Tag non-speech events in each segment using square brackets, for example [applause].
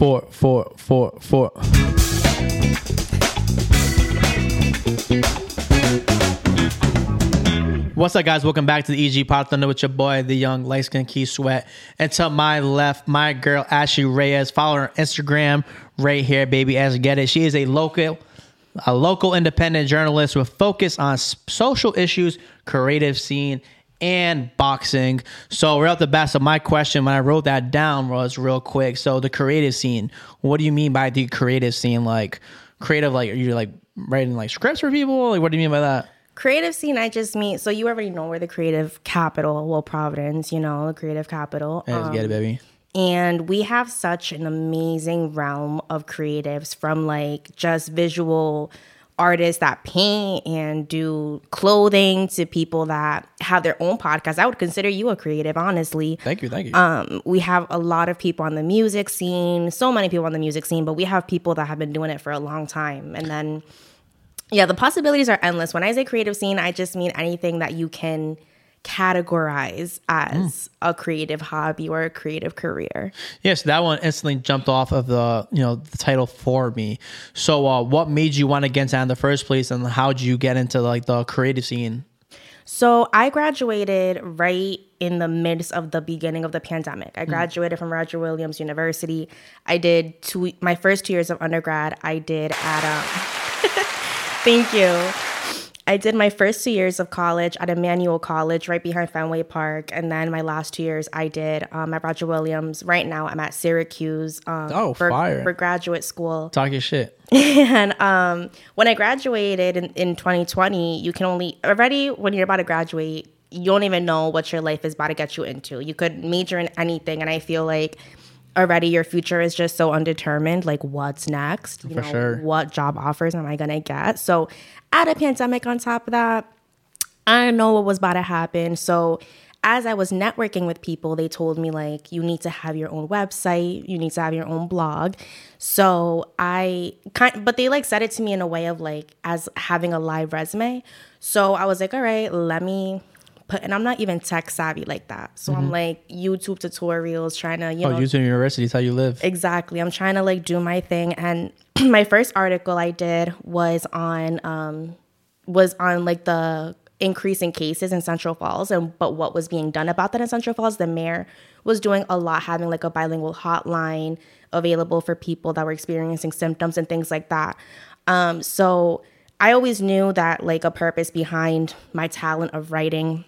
four, four, four, four. What's up, guys? Welcome back to the EG Pod Thunder with your boy, the young light skin Key Sweat. And to my left, my girl Ashlee Reyes. Follow her on Instagram right here, baby. As get it, she is a local, a local independent journalist with focus on social issues, creative scene, and boxing. So off the bat, so my question when I wrote that down was real quick. So the creative scene. What do you mean by the creative scene? Like creative, like are you like writing like scripts for people? Like what do you mean by that? Creative scene, I just mean, so you already know where the creative capital, well, Providence, you know, the creative capital. Let's get it, um, baby. And we have such an amazing realm of creatives from like just visual artists that paint and do clothing to people that have their own podcast. I would consider you a creative, honestly. Thank you, thank you. Um, we have a lot of people on the music scene, so many people on the music scene, but we have people that have been doing it for a long time. And then, yeah, the possibilities are endless. When I say creative scene, I just mean anything that you can categorize as a creative hobby or a creative career. Yes, that one instantly jumped off of the you know the title for me. So, uh, what made you want to get into that in the first place, and how did you get into like the creative scene? So I graduated right in the midst of the beginning of the pandemic. I graduated from Roger Williams University. I did two my first two years of undergrad. I did at um [laughs] Thank you. I did my first two years of college at Emmanuel College right behind Fenway Park. And then my last two years I did um, at Roger Williams. Right now I'm at Syracuse um, Oh, for, fire. for graduate school. Talk your shit. [laughs] And um, when I graduated in, in 2020, you can only already when you're about to graduate, you don't even know what your life is about to get you into. You could major in anything, and I feel like already your future is just so undetermined. Like, what's next? You For sure. What job offers am I gonna get? So, add a pandemic on top of that. I didn't know what was about to happen. So as I was networking with people, they told me like you need to have your own website, you need to have your own blog. So I kind but they like said it to me in a way of like as having a live resume. So I was like, all right, let me put and I'm not even tech savvy like that. So I'm like YouTube tutorials trying to, you Oh, know, YouTube University is how you live. Exactly. I'm trying to like do my thing and [clears throat] my first article I did was on um was on like the increasing cases in Central Falls and but what was being done about that in Central Falls. The mayor was doing a lot having like a bilingual hotline available for people that were experiencing symptoms and things like that. Um so I always knew that like a purpose behind my talent of writing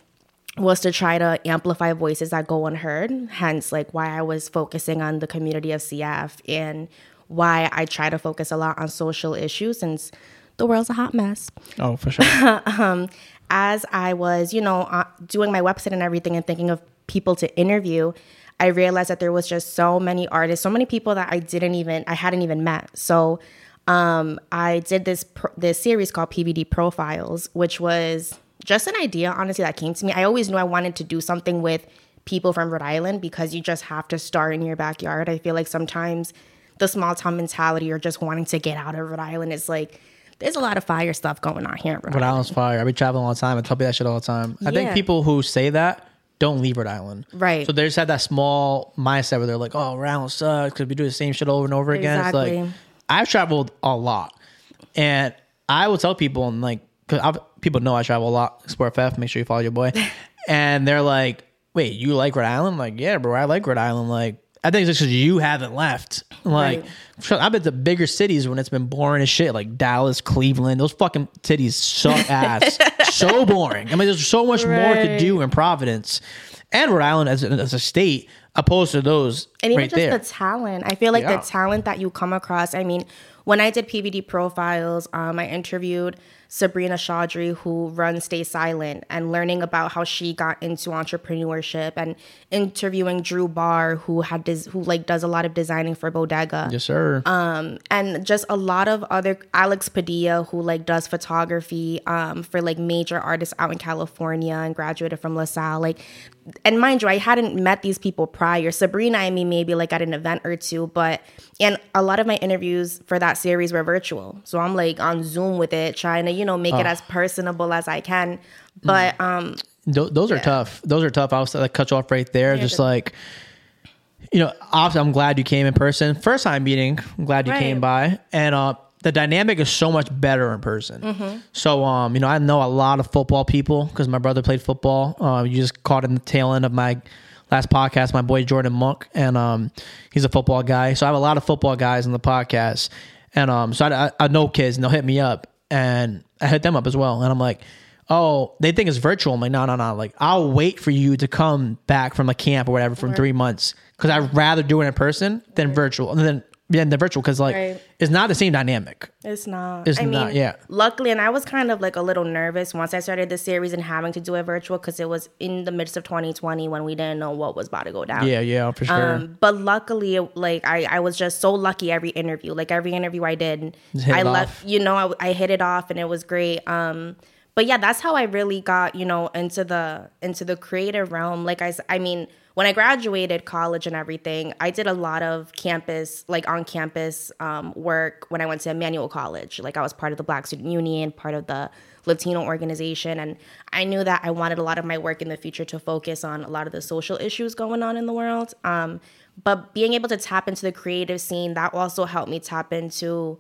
was to try to amplify voices that go unheard. Hence, like why I was focusing on the community of CF and why I try to focus a lot on social issues since the world's a hot mess. Oh, for sure. [laughs] As I was, you know, uh, doing my website and everything and thinking of people to interview, I realized that there was just so many artists, so many people that I didn't even, I hadn't even met. So um, I did this pro- this series called PVD Profiles, which was just an idea, honestly, that came to me. I always knew I wanted to do something with people from Rhode Island because you just have to start in your backyard. I feel like sometimes the small town mentality or just wanting to get out of Rhode Island is like, there's a lot of fire stuff going on here in Rhode Rhode Island. Island's fire. I be traveling all the time. I tell people that shit all the time. I think people who say that don't leave Rhode Island. Right. So they just have that small mindset where they're like, oh, Rhode Island sucks because we do the same shit over and over again. It's Exactly. like, I've traveled a lot. And I will tell people, and like, because people know I travel a lot. Sport FF, make sure you follow your boy. [laughs] and they're like, wait, you like Rhode Island? I'm like, yeah, bro, I like Rhode Island. Like, I think it's just because you haven't left. Like, Right. I've been to bigger cities when it's been boring as shit, like Dallas, Cleveland. Those fucking cities suck [laughs] ass. so boring. I mean, there's so much more to do in Providence and Rhode Island as a, as a state, opposed to those and even right just there. the talent i feel like Yeah. the talent that you come across i mean when i did pvd profiles um, i interviewed sabrina chaudhry who runs stay silent and learning about how she got into entrepreneurship and interviewing drew barr who had des- who like does a lot of designing for bodega. Yes, sir. Um, and just a lot of other Alex Padilla who like does photography um for like major artists out in California and graduated from LaSalle like and mind you I hadn't met these people prior. Sabrina I mean maybe like at an event or two but and a lot of my interviews for that series were virtual. So I'm like on Zoom with it trying to you know make it as personable as I can but um Th- those are tough. Those are tough. I'll like cut you off right there. just like you know, obviously, I'm glad you came in person. First time meeting, I'm glad you Right. came by, and uh, the dynamic is so much better in person. Mm-hmm. So, um, you know, I know a lot of football people because my brother played football. Uh, you just caught in the tail end of my last podcast, my boy Jordan Monk, and um, he's a football guy. So I have a lot of football guys in the podcast, and um, so I, I, I know kids, and they'll hit me up, and I hit them up as well, and I'm like. Oh, they think it's virtual. I'm like, no, no, no. Like, I'll wait for you to come back from a camp or whatever from three months because I'd rather do it in person than virtual. Than than the virtual because like Right. it's not the same dynamic. It's not. It's I not, mean, yeah. Luckily, and I was kind of like a little nervous once I started the series and having to do it virtual because it was in the midst of 2020 when we didn't know what was about to go down. Yeah, yeah, for sure. Um, but luckily, like I, I was just so lucky every interview. Like every interview I did, I left. You know, I, I hit it off, and it was great. Um, but yeah, that's how I really got you know into the into the creative realm. Like I, I mean, when I graduated college and everything, I did a lot of campus, like on campus um, work when I went to Emmanuel College. Like I was part of the Black Student Union, part of the Latino organization, and I knew that I wanted a lot of my work in the future to focus on a lot of the social issues going on in the world. Um, but being able to tap into the creative scene, that also helped me tap into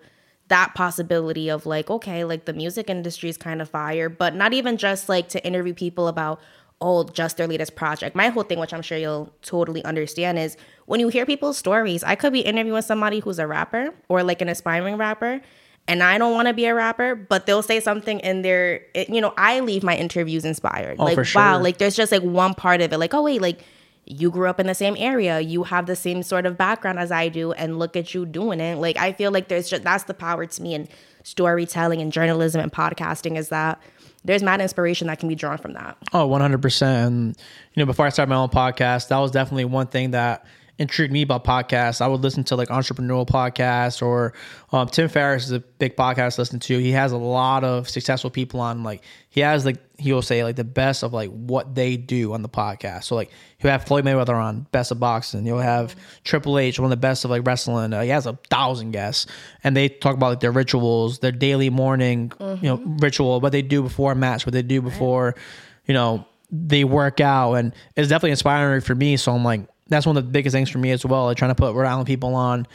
that possibility of like, okay, like the music industry is kind of fire, but not even just like to interview people about, oh, just their latest project. My whole thing, which I'm sure you'll totally understand, is when you hear people's stories, I could be interviewing somebody who's a rapper or like an aspiring rapper. And I don't want to be a rapper, but they'll say something in their, it, you know, I leave my interviews inspired. Oh, like, for wow, sure. like there's just like one part of it, like, oh, wait, like you grew up in the same area you have the same sort of background as i do and look at you doing it like i feel like there's just that's the power to me in storytelling and journalism and podcasting is that there's mad inspiration that can be drawn from that Oh, 100%. And, you know, before I started my own podcast, that was definitely one thing that intrigued me about podcasts. I would listen to like entrepreneurial podcasts or um, Tim Ferriss is a big podcast to listen to. He has a lot of successful people on. Like, he has like, he will say like the best of like what they do on the podcast. So, like, he'll have Floyd Mayweather on, best of boxing. You'll have Triple H, one of the best of like wrestling. Uh, he has a thousand guests. And they talk about like their rituals, their daily morning, you know, ritual, what they do before a match, what they do before, you know, they work out and it's definitely inspiring for me. So I'm like, that's one of the biggest things for me as well. Like trying to put Rhode Island people on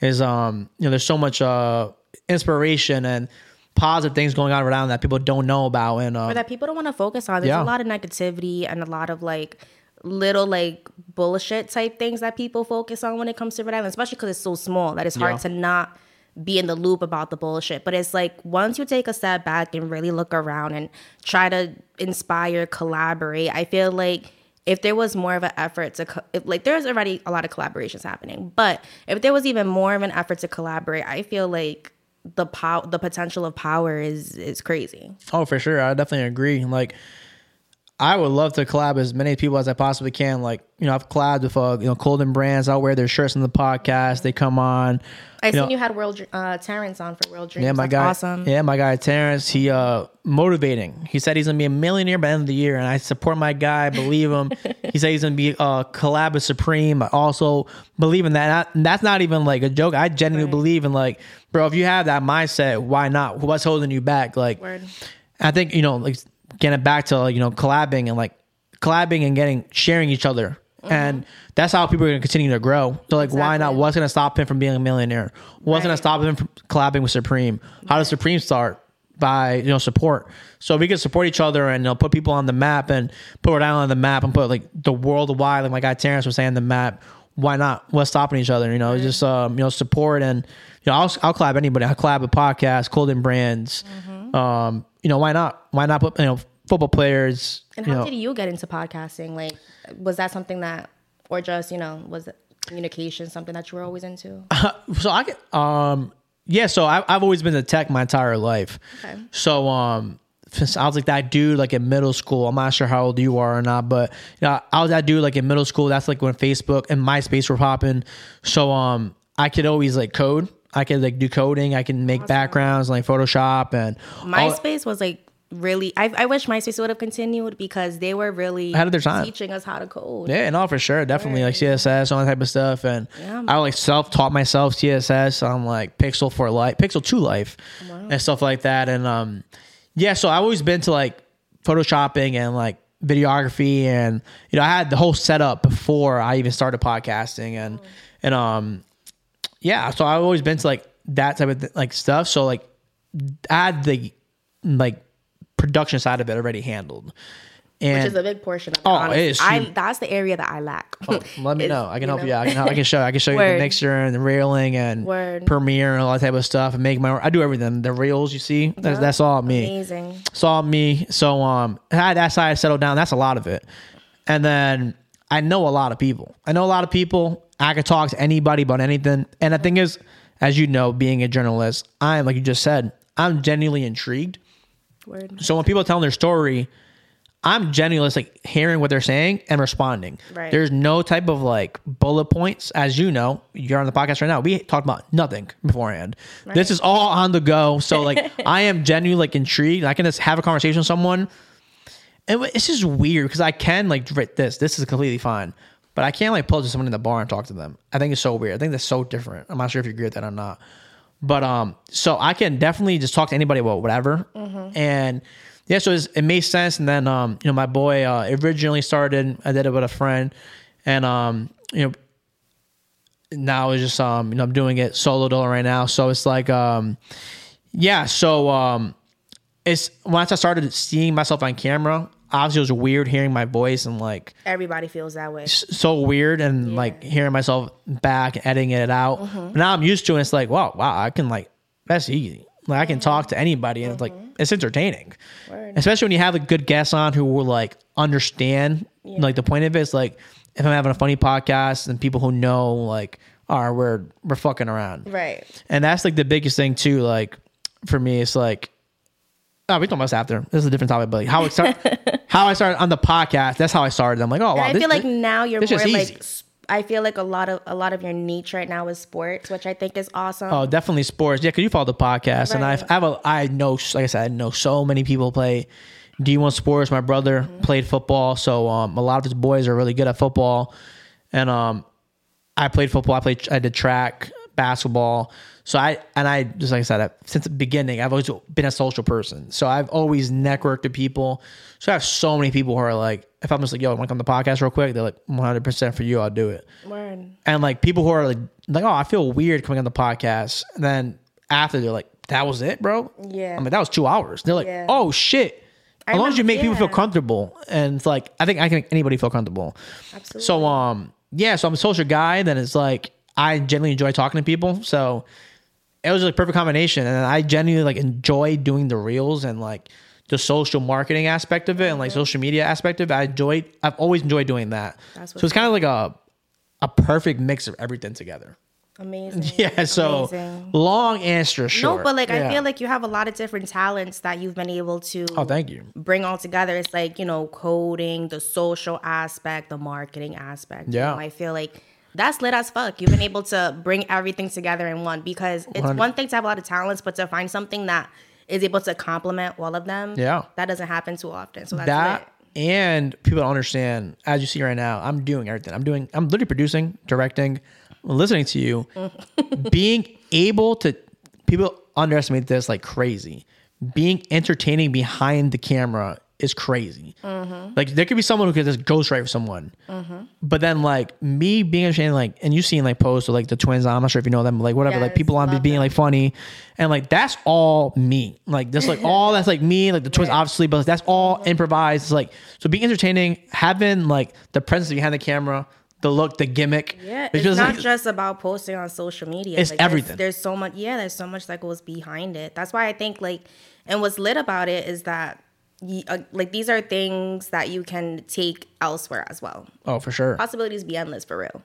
is, um, you know, there's so much, uh, inspiration and positive things going on around that people don't know about. And, uh, or that people don't want to focus on there's Yeah. a lot of negativity and a lot of like little like bullshit type things that people focus on when it comes to Rhode Island, especially because it's so small that it's hard Yeah. to not be in the loop about the bullshit. But it's like once you take a step back and really look around and try to inspire, collaborate, I feel like if there was more of an effort to co- if, like there's already a lot of collaborations happening but if there was even more of an effort to collaborate i feel like the pow- the potential of power is is crazy Oh, for sure. I definitely agree. Like, I would love to collab as many people as I possibly can. Like, you know, I've collabed with, uh, you know, Colden Brands. I'll wear their shirts in the podcast. They come on. I You seen know- you had World uh, Terrence on for World Dreams. Yeah, my That's guy. awesome. Yeah, my guy Terrence. He uh motivating. He said he's gonna be a millionaire by the end of the year, and I support my guy. Believe him. [laughs] he said he's gonna be uh collab with Supreme. I also believe in that. And that's not even like a joke. I genuinely Right. believe in like, bro. If you have that mindset, why not? What's holding you back? Like, Word. I think you know, like getting back to you know collabing and like collabing and getting sharing each other. And that's how people are going to continue to grow. So, like, why not? What's going to stop him from being a millionaire? What's going Right. to stop him from collabing with Supreme? How does Supreme start? By you know support. So we can support each other and you know, put people on the map and put Rhode Island on the map and put like the worldwide, like my guy Terrence was saying, the map. Why not? What's stopping each other? You know, just um, you know, support and you know, I'll I'll collab anybody. I'll collab a podcast, Golden Brands. Um, you know, why not? Why not put you know football players? And how know, did you get into podcasting? Like, was that something that, or just you know, was it communication something that you were always into? [laughs] so I get um yeah, so I, I've always been to tech my entire life. Okay. So um, since I was like that dude like in middle school. I'm not sure how old you are or not, but you know, I was that dude like in middle school. That's like when Facebook and MySpace were popping. So um, I could always like code. I could like do coding. I can make backgrounds like Photoshop and all- MySpace was like really. I, I wish MySpace would have continued because they were really Ahead of their time. teaching us how to code. Yeah, no, for sure, definitely like CSS, all that type of stuff, and Yeah. I like self taught myself CSS on like Pixel for life, Pixel to life, and stuff like that, and um, yeah, so I've always been to like photoshopping and like videography and you know I had the whole setup before I even started podcasting and and um yeah so I've always been to like that type of th- like stuff so like I had the like production side of it already handled and which is a big portion of it. Oh, it honestly. is I that's the area that I lack. let me [laughs] know I can you help know? you out I can, I can show I can show you the mixer and the railing and Word. Premiere and all that type of stuff and make my I do everything the reels you see that's, that's all me Amazing. saw me. So um, I had that side settled down. That's a lot of it. And then I know a lot of people. I know a lot of people. I could talk to anybody about anything. And the thing is, as you know, being a journalist, I'm like you just said, I'm genuinely intrigued. Word. So when people are telling their story, I'm genuinely like hearing what they're saying and responding. Right. There's no type of like bullet points. As you know, you're on the podcast right now. We talked about nothing beforehand. Right. This is all on the go. So [laughs] like I am genuinely like intrigued. I can just have a conversation with someone. And it's just weird because I can like write this. This is completely fine. But I can't like pull up to someone in the bar and talk to them. I think it's so weird. I think that's so different. I'm not sure if you agree with that or not. But um, so I can definitely just talk to anybody about whatever. And yeah, so it's, it made sense. And then um, you know, my boy uh, originally started. I did it with a friend, and um, you know, now it's just um, you know, I'm doing it solo dolo right now. So it's like um, yeah. So um, it's once I started seeing myself on camera. Obviously, it was weird hearing my voice and like Everybody feels that way. so weird and like hearing myself back editing it out. Mm-hmm. But now I'm used to it. It's like, wow, wow, I can like that's easy. Like I can talk to anybody and it's like it's entertaining. Mm-hmm. Word. Especially when you have a good guest on who will like understand like the point of. It's like if I'm having a funny podcast and people who know like are we're we're fucking around. Right. And that's like the biggest thing too. Like for me, it's like, oh, we talking about this after. This is a different topic, but like how it start, [laughs] how I started on the podcast. That's how I started. I'm like, oh wow, I this- feel like this- now you're more like easy. I feel like a lot of a lot of your niche right now is sports, which I think is awesome. Oh, definitely sports. Yeah, because you follow the podcast, and I've, I have a, I know, like I said, I know so many people play D1 sports. My brother Mm-hmm. played football, so um, a lot of his boys are really good at football, and um, I played football. I played, I did track, basketball. So I and I just like I said, I, since the beginning, I've always been a social person. So I've always networked to people. So I have so many people who are like, if I'm just like, yo, I want to come to the podcast real quick? They're like, 100 percent for you, I'll do it Word. and like people who are like, like, oh, I feel weird coming on the podcast. And then after they're like, that was it, bro. Yeah. I'm like, that was two hours. They're like, Yeah. oh shit. As long as you make people feel comfortable, and it's like I think I can make anybody feel comfortable. Absolutely. So um yeah, so I'm a social guy. Then it's like I genuinely enjoy talking to people. So it was like a perfect combination, and I genuinely like enjoy doing the reels and like the social marketing aspect of it and like social media aspect of it. I enjoyed. I've always enjoyed doing that. That's so it's kind of like a a perfect mix of everything together. Amazing. [laughs] Yeah. So Amazing. long answer short. No, but like Yeah. I feel like you have a lot of different talents that you've been able to Oh, thank you. bring all together. It's like, you know, coding, the social aspect, the marketing aspect. you Yeah. know, I feel like that's lit as fuck. You've been able to bring everything together in one because it's 100. one thing to have a lot of talents, but to find something that is able to complement all of them. Yeah. That doesn't happen too often. So that's that lit. and people don't understand as you see right now i'm doing everything i'm doing i'm literally producing directing listening to you [laughs] being able to people underestimate this like crazy being entertaining behind the camera is crazy mm-hmm. like there could be someone who could just ghostwrite for someone mm-hmm. but then like me being entertaining like and you seen like posts of like the twins i'm not sure if you know them like whatever like people on being them. like funny and like that's all me like that's like all that's like me like the twins obviously but that's all improvised it's like so being entertaining having like the presence behind the camera the look the gimmick Yeah, it's it's, not like, just about posting on social media. It's there's- everything. There's, so much. Yeah, there's so much that goes behind it. That's why I think like, and what's lit about it is that, like, these are things that you can take elsewhere as well. oh for sure Possibilities be endless for real.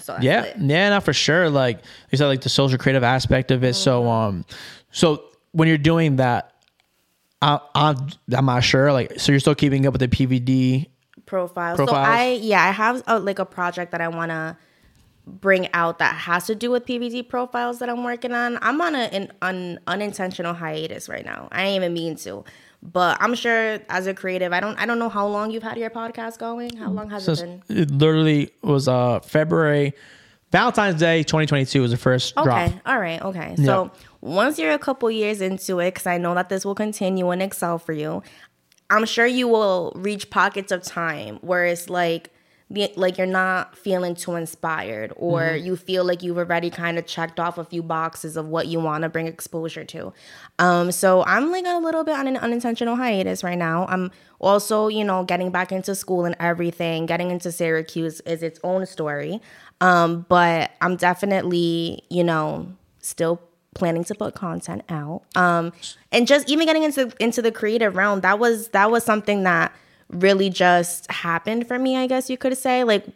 So yeah lit. yeah no for sure like you said like the social creative aspect of it so Mm-hmm. um so when you're doing that I, I'm I'm not sure like so you're still keeping up with the PVD profile. Profiles. So I yeah, I have a, like a project that I want to bring out that has to do with PVD profiles that I'm working on. I'm on a, an un, unintentional hiatus right now. I ain't even mean to. But I'm sure as a creative, I don't I don't know how long you've had your podcast going. How long has since it been? it literally was uh February Valentine's Day 2022 was the first Okay, drop all right, okay. So once you're a couple years into it, because I know that this will continue and excel for you, I'm sure you will reach pockets of time where it's like like you're not feeling too inspired or Mm-hmm. you feel like you've already kind of checked off a few boxes of what you want to bring exposure to. Um so I'm like a little bit on an unintentional hiatus right now. I'm also, you know, getting back into school and everything. Getting into Syracuse is its own story. Um but I'm definitely, you know, still planning to put content out. Um and just even getting into into the creative realm, that was that was something that really just happened for me, I guess you could say. Like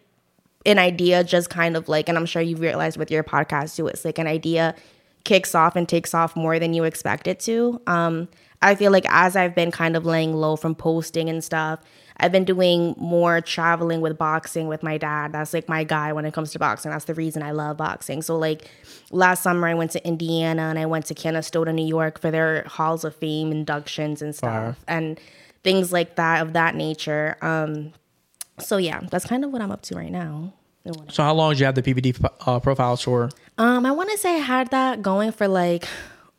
an idea just kind of like, and I'm sure you've realized with your podcast too, it's like an idea kicks off and takes off more than you expect it to. Um, I feel like as I've been kind of laying low from posting and stuff, I've been doing more traveling with boxing with my dad. That's like my guy when it comes to boxing. That's the reason I love boxing. So like last summer I went to Indiana and I went to Canastota, New York for their Halls of Fame inductions and stuff. And things like that of that nature. Um so yeah, that's kind of what I'm up to right now. and what I- So how long did you have the PVD uh, profiles for? Um, I want to say I had that going for like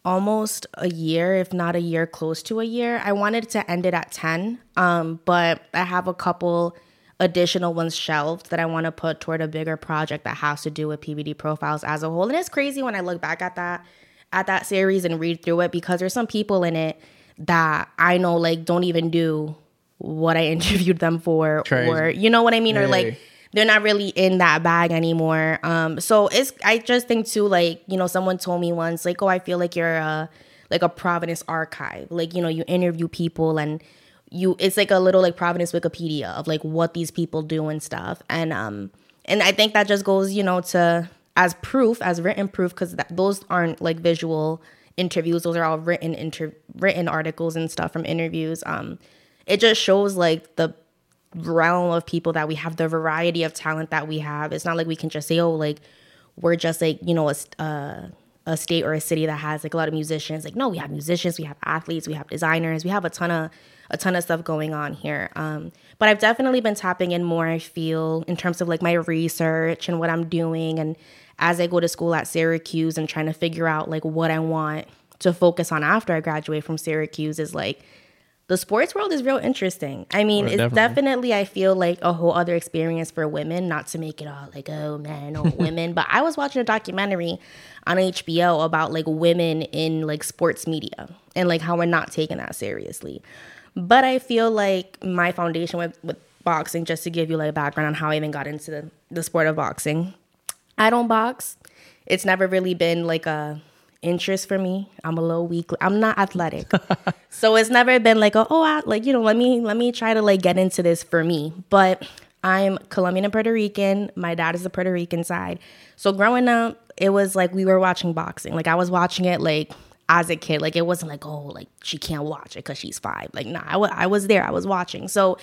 almost a year, if not a year close to a year. I wanted to end it at 10, um, but I have a couple additional ones shelved that I want to put toward a bigger project that has to do with PVD profiles as a whole. And it's crazy when I look back at that at that series and read through it because there's some people in it that I know like don't even do what I [laughs] interviewed them for Crazy. or you know what I mean or like they're not really in that bag anymore. Um, so it's I just think too like you know someone told me once like oh I feel like you're a like a Providence archive like you know you interview people and you it's like a little like Providence Wikipedia of like what these people do and stuff and um and I think that just goes you know to as proof as written proof because those aren't like visual interviews those are all written inter written articles and stuff from interviews um it just shows like the realm of people that we have, the variety of talent that we have. It's not like we can just say, oh, like we're just like you know a uh, a state or a city that has like a lot of musicians. Like no, we have musicians, we have athletes, we have designers, we have a ton of a ton of stuff going on here. Um, but I've definitely been tapping in more. I feel in terms of like my research and what I'm doing, and as I go to school at Syracuse and trying to figure out like what I want to focus on after I graduate from Syracuse is like the sports world is real interesting. I mean, Right, it's definitely. definitely. I feel like a whole other experience for women. Not to make it all like oh men or [laughs] women, but I was watching a documentary on HBO about like women in like sports media and like how we're not taking that seriously. But I feel like my foundation with with boxing, just to give you like a background on how I even got into the, the sport of boxing. I don't box. It's never really been like a interest for me. I'm a little weak. I'm not athletic. [laughs] so it's never been like a, oh I, like you know let me let me try to like get into this for me. But I'm Colombian and Puerto Rican. My dad is the Puerto Rican side. So growing up, it was like we were watching boxing. Like I was watching it like as a kid. Like it wasn't like oh like she can't watch it because she's five. Like nah, I I was there. I was watching. So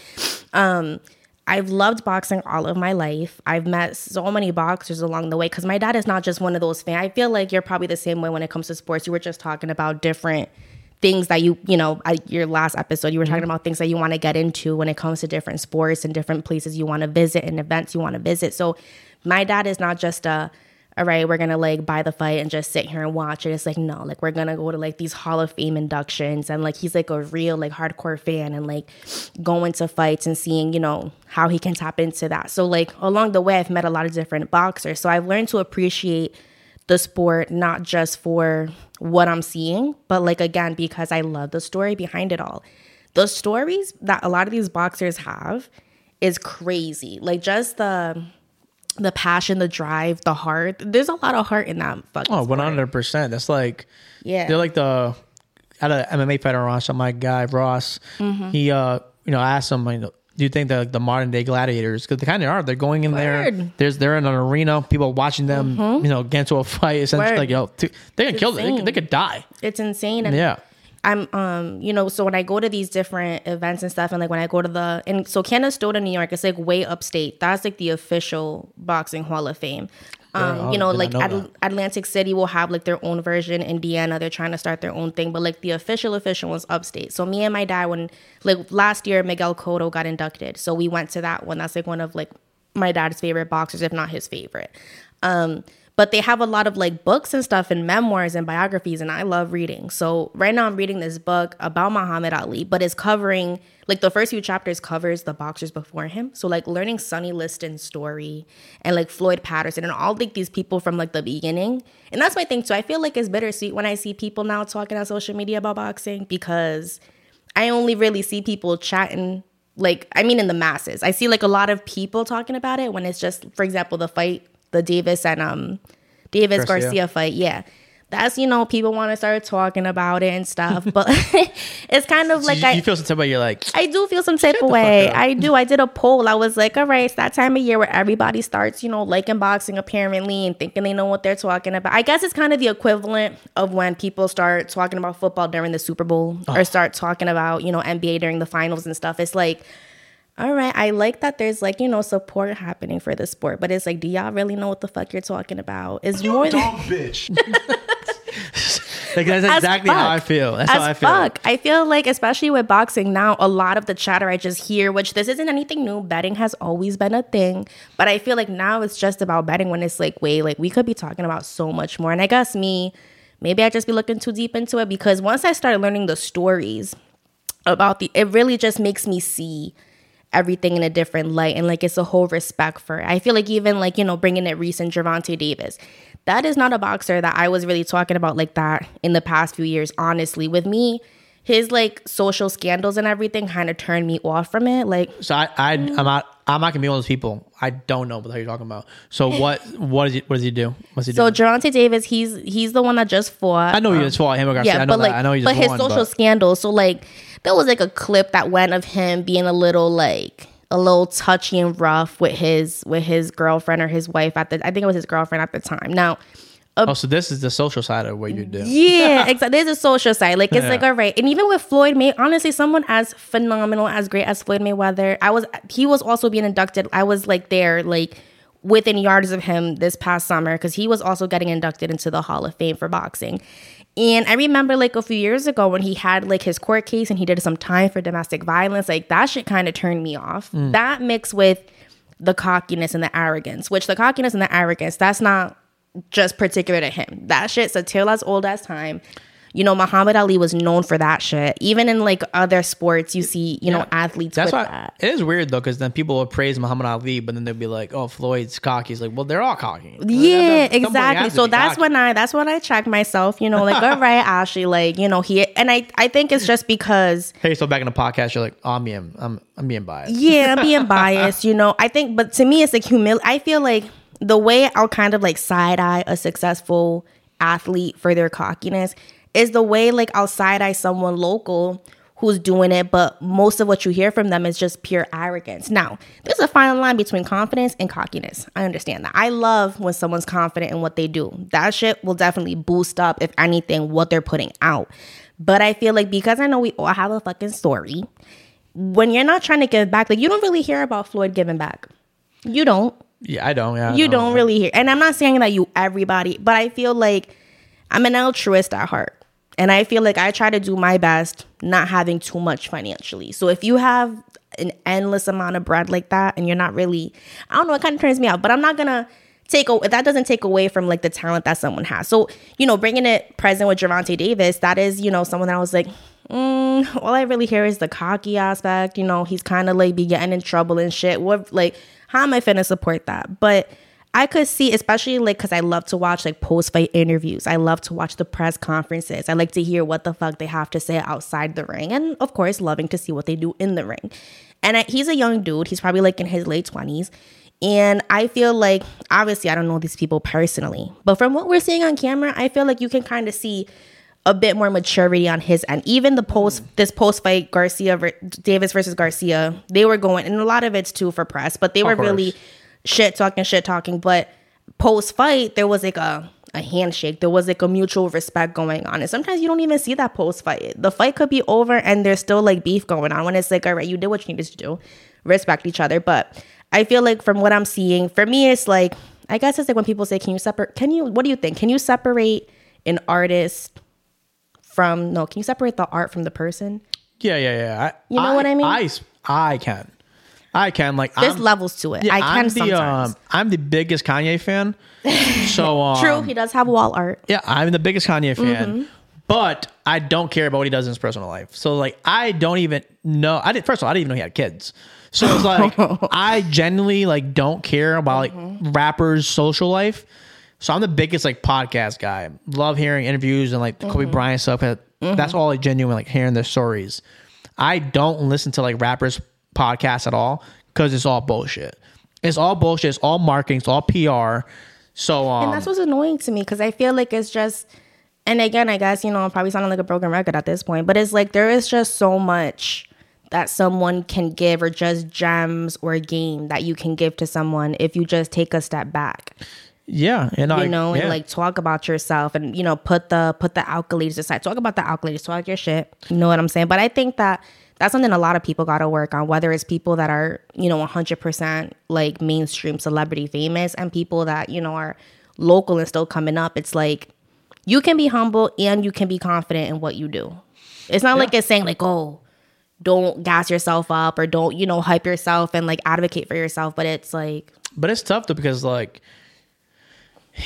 um I've loved boxing all of my life. I've met so many boxers along the way because my dad is not just one of those fans. I feel like you're probably the same way when it comes to sports. You were just talking about different things that you, you know, your last episode, you were talking mm-hmm. about things that you want to get into when it comes to different sports and different places you want to visit and events you want to visit. So my dad is not just a, all right, we're gonna like buy the fight and just sit here and watch it. It's like no, like we're gonna go to like these Hall of Fame inductions and like he's like a real like hardcore fan and like going to fights and seeing you know how he can tap into that. So like along the way, I've met a lot of different boxers, so I've learned to appreciate the sport not just for what I'm seeing, but like again because I love the story behind it all. The stories that a lot of these boxers have is crazy. Like just the the passion, the drive, the heart. There's a lot of heart in that fucking. Oh, 100%. That's like, Yeah. they're like the, at a MMA fighter, Ross, my guy, Ross, Mm-hmm. he, uh, you know, asked him, you know, do you think that like, the modern day gladiators, because they kind of are, they're going in there, Word. Mm-hmm. there's, they're in an arena, people watching them, you know, get into a fight, essentially, Word. like, yo, t- they can kill them, they, they could die. it's insane. And Yeah. I'm um, you know, so when I go to these different events and stuff, and like when I go to the and so Canastota, New York, it's like way upstate. That's like the official boxing Hall of Fame. Um, Oh, you know, like know Atl- Atlantic City will have like their own version. Indiana, they're trying to start their own thing, but like the official official one's upstate. So me and my dad, when like last year, Miguel Cotto got inducted, so we went to that one. That's like one of like my dad's favorite boxers, if not his favorite. Um, but they have a lot of like books and stuff and memoirs and biographies and I love reading. So right now I'm reading this book about Muhammad Ali, but it's covering like the first few chapters covers the boxers before him. So like learning Sonny Liston's story and like Floyd Patterson and all like these people from like the beginning. And that's my thing too. I feel like it's bittersweet when I see people now talking on social media about boxing because I only really see people chatting like I mean in the masses. I see like a lot of people talking about it when it's just for example the fight the Davis and um Davis Garcia. Garcia, fight. Yeah. That's you know people want to start talking about it and stuff, [laughs] but [laughs] it's kind of like you, I you feel some type of you're like I do feel some type of way. I do. I did a poll. I was like, all right, it's that time of year where everybody starts, you know, liking boxing apparently and thinking they know what they're talking about. I guess it's kind of the equivalent of when people start talking about football during the Super Bowl Oh. or start talking about, you know, NBA during the finals and stuff. It's like, all right, I like that there's like, you know, support happening for the sport, but it's like, do y'all really know what the fuck you're talking about? It's more than Dog bitch. [laughs] like that's exactly how I feel. That's as how I feel. Fuck. I feel like, especially with boxing now, a lot of the chatter I just hear, which this isn't anything new. Betting has always been a thing, but I feel like now it's just about betting. When it's like, wait, like we could be talking about so much more. And I guess me, maybe I just be looking too deep into it because once I started learning the stories about the, it really just makes me see everything in a different light and like it's a whole respect for it. I feel like even like, you know, bringing it recent Gervonta Davis. That is not a boxer that I was really talking about like that in the past few years, honestly. With me, his like social scandals and everything kind of turned me off from it. Like So I, I I'm not I'm not gonna be one of those people. I don't know what the hell you're talking about. So [laughs] what what is he what does he do? What's he so do? Gervonta Davis, he's he's the one that just fought. I know um, he just fought him Garcia. I know but that. like, I know he but just his won, social but- scandals. So like, there was like a clip that went of him being a little like a little touchy and rough with his with his girlfriend or his wife at the. I think it was his girlfriend at the time. Now, Oh, so this is the social side of what you do. yeah, [laughs] exactly. There's a social side. Like it's Yeah. like all right, and even with Floyd May, honestly, someone as phenomenal, as great as Floyd Mayweather, I was. He was also being inducted. I was like there, like within yards of him this past summer because he was also getting inducted into the Hall of Fame for boxing. And I remember like a few years ago when he had like his court case and he did some time for domestic violence, like that shit kind of turned me off. Mm. That mixed with the cockiness and the arrogance, which the cockiness and the arrogance, that's not just particular to him. That shit's a tale as old as time. You know, Muhammad Ali was known for that shit. Even in like other sports, you see, you know, athletes That's with why that. it is weird though, because then people will praise Muhammad Ali, but then they'll be like, "Oh, Floyd's cocky." It's like, well, they're all cocky. Yeah, Somebody has exactly. So that's cocky. when I that's when I check myself, you know, like, [laughs] all right, Ashlee, like, you know, he and I I think it's just because Hey, so back in the podcast, you're like, oh, I'm being, I'm, I'm being biased. yeah, I'm being biased, you know. I think, but to me, it's like humility. I feel like the way I'll kind of like side eye a successful athlete for their cockiness is the way like I'll side eye someone local who's doing it, but most of what you hear from them is just pure arrogance. Now, there's a fine line between confidence and cockiness. I understand that. I love when someone's confident in what they do. That shit will definitely boost up, if anything, what they're putting out. But I feel like because I know we all have a fucking story, when you're not trying to give back, like you don't really hear about Floyd giving back. You don't. Yeah, I don't. Yeah, I You don't really hear. And I'm not saying that you everybody, but I feel like I'm an altruist at heart. And I feel like I try to do my best not having too much financially. So if you have an endless amount of bread like that and you're not really I don't know, it kind of turns me out, but I'm not going to take a, that doesn't take away from like the talent that someone has. So, you know, bringing it present with Gervonta Davis, that is, you know, someone that I was like, mm, all I really hear is the cocky aspect. You know, he's kind of like be getting in trouble and shit. What, like, how am I finna support that? But I could see, especially like, cause I love to watch like post fight interviews. I love to watch the press conferences. I like to hear what the fuck they have to say outside the ring. And of course, loving to see what they do in the ring. And I, he's a young dude. He's probably like in his late 20s. And I feel like, obviously, I don't know these people personally, but from what we're seeing on camera, I feel like you can kind of see a bit more maturity on his end. Even the post, this post fight, Garcia, Davis versus Garcia, they were going, and a lot of it's too for press, but they were really shit talking, shit talking. But post fight, there was like a, a handshake, there was like a mutual respect going on. And sometimes you don't even see that post fight. The fight could be over and there's still like beef going on when it's like, all right, you did what you needed to do, respect each other. But I feel like from what I'm seeing, for me, it's like, I guess it's like when people say, can you separate, can you, what do you think? Can you separate an artist from, no, can you separate the art from the person? Yeah, yeah, yeah. I, You know what I mean? I, I can. I can like There's I'm, levels to it. yeah, I can I'm the sometimes. um I'm the biggest Kanye fan. [laughs] So um, True, he does have wall art. Yeah, I'm the biggest Kanye fan. Mm-hmm. But I don't care about what he does in his personal life. So like I don't even know I did first of all, I didn't even know he had kids. So it's like [laughs] I genuinely like don't care about like Mm-hmm. rappers' social life. So I'm the biggest like podcast guy. Love hearing interviews and like the Kobe Mm-hmm. Bryant stuff. That's all like genuine, like hearing their stories. I don't listen to like rappers' podcasts at all because it's all bullshit. It's all bullshit. It's all marketing. It's all PR. So um, And that's what's annoying to me because I feel like it's just, and again, I guess, you know, I'm probably sounding like a broken record at this point, but it's like there is just so much that someone can give or just gems or a game that you can give to someone if you just take a step back yeah, and I you know yeah. and like talk about yourself and you know put the put the accolades aside. Talk about the accolades talk your shit. You know what i'm saying? But i think that that's something a lot of people got to work on whether it's people that are you know 100% like mainstream celebrity famous and people that you know are local and still coming up. It's like you can be humble and you can be confident in what you do. It's not like it's saying like oh don't gas yourself up or don't you know hype yourself and like advocate for yourself but it's like but it's tough though because like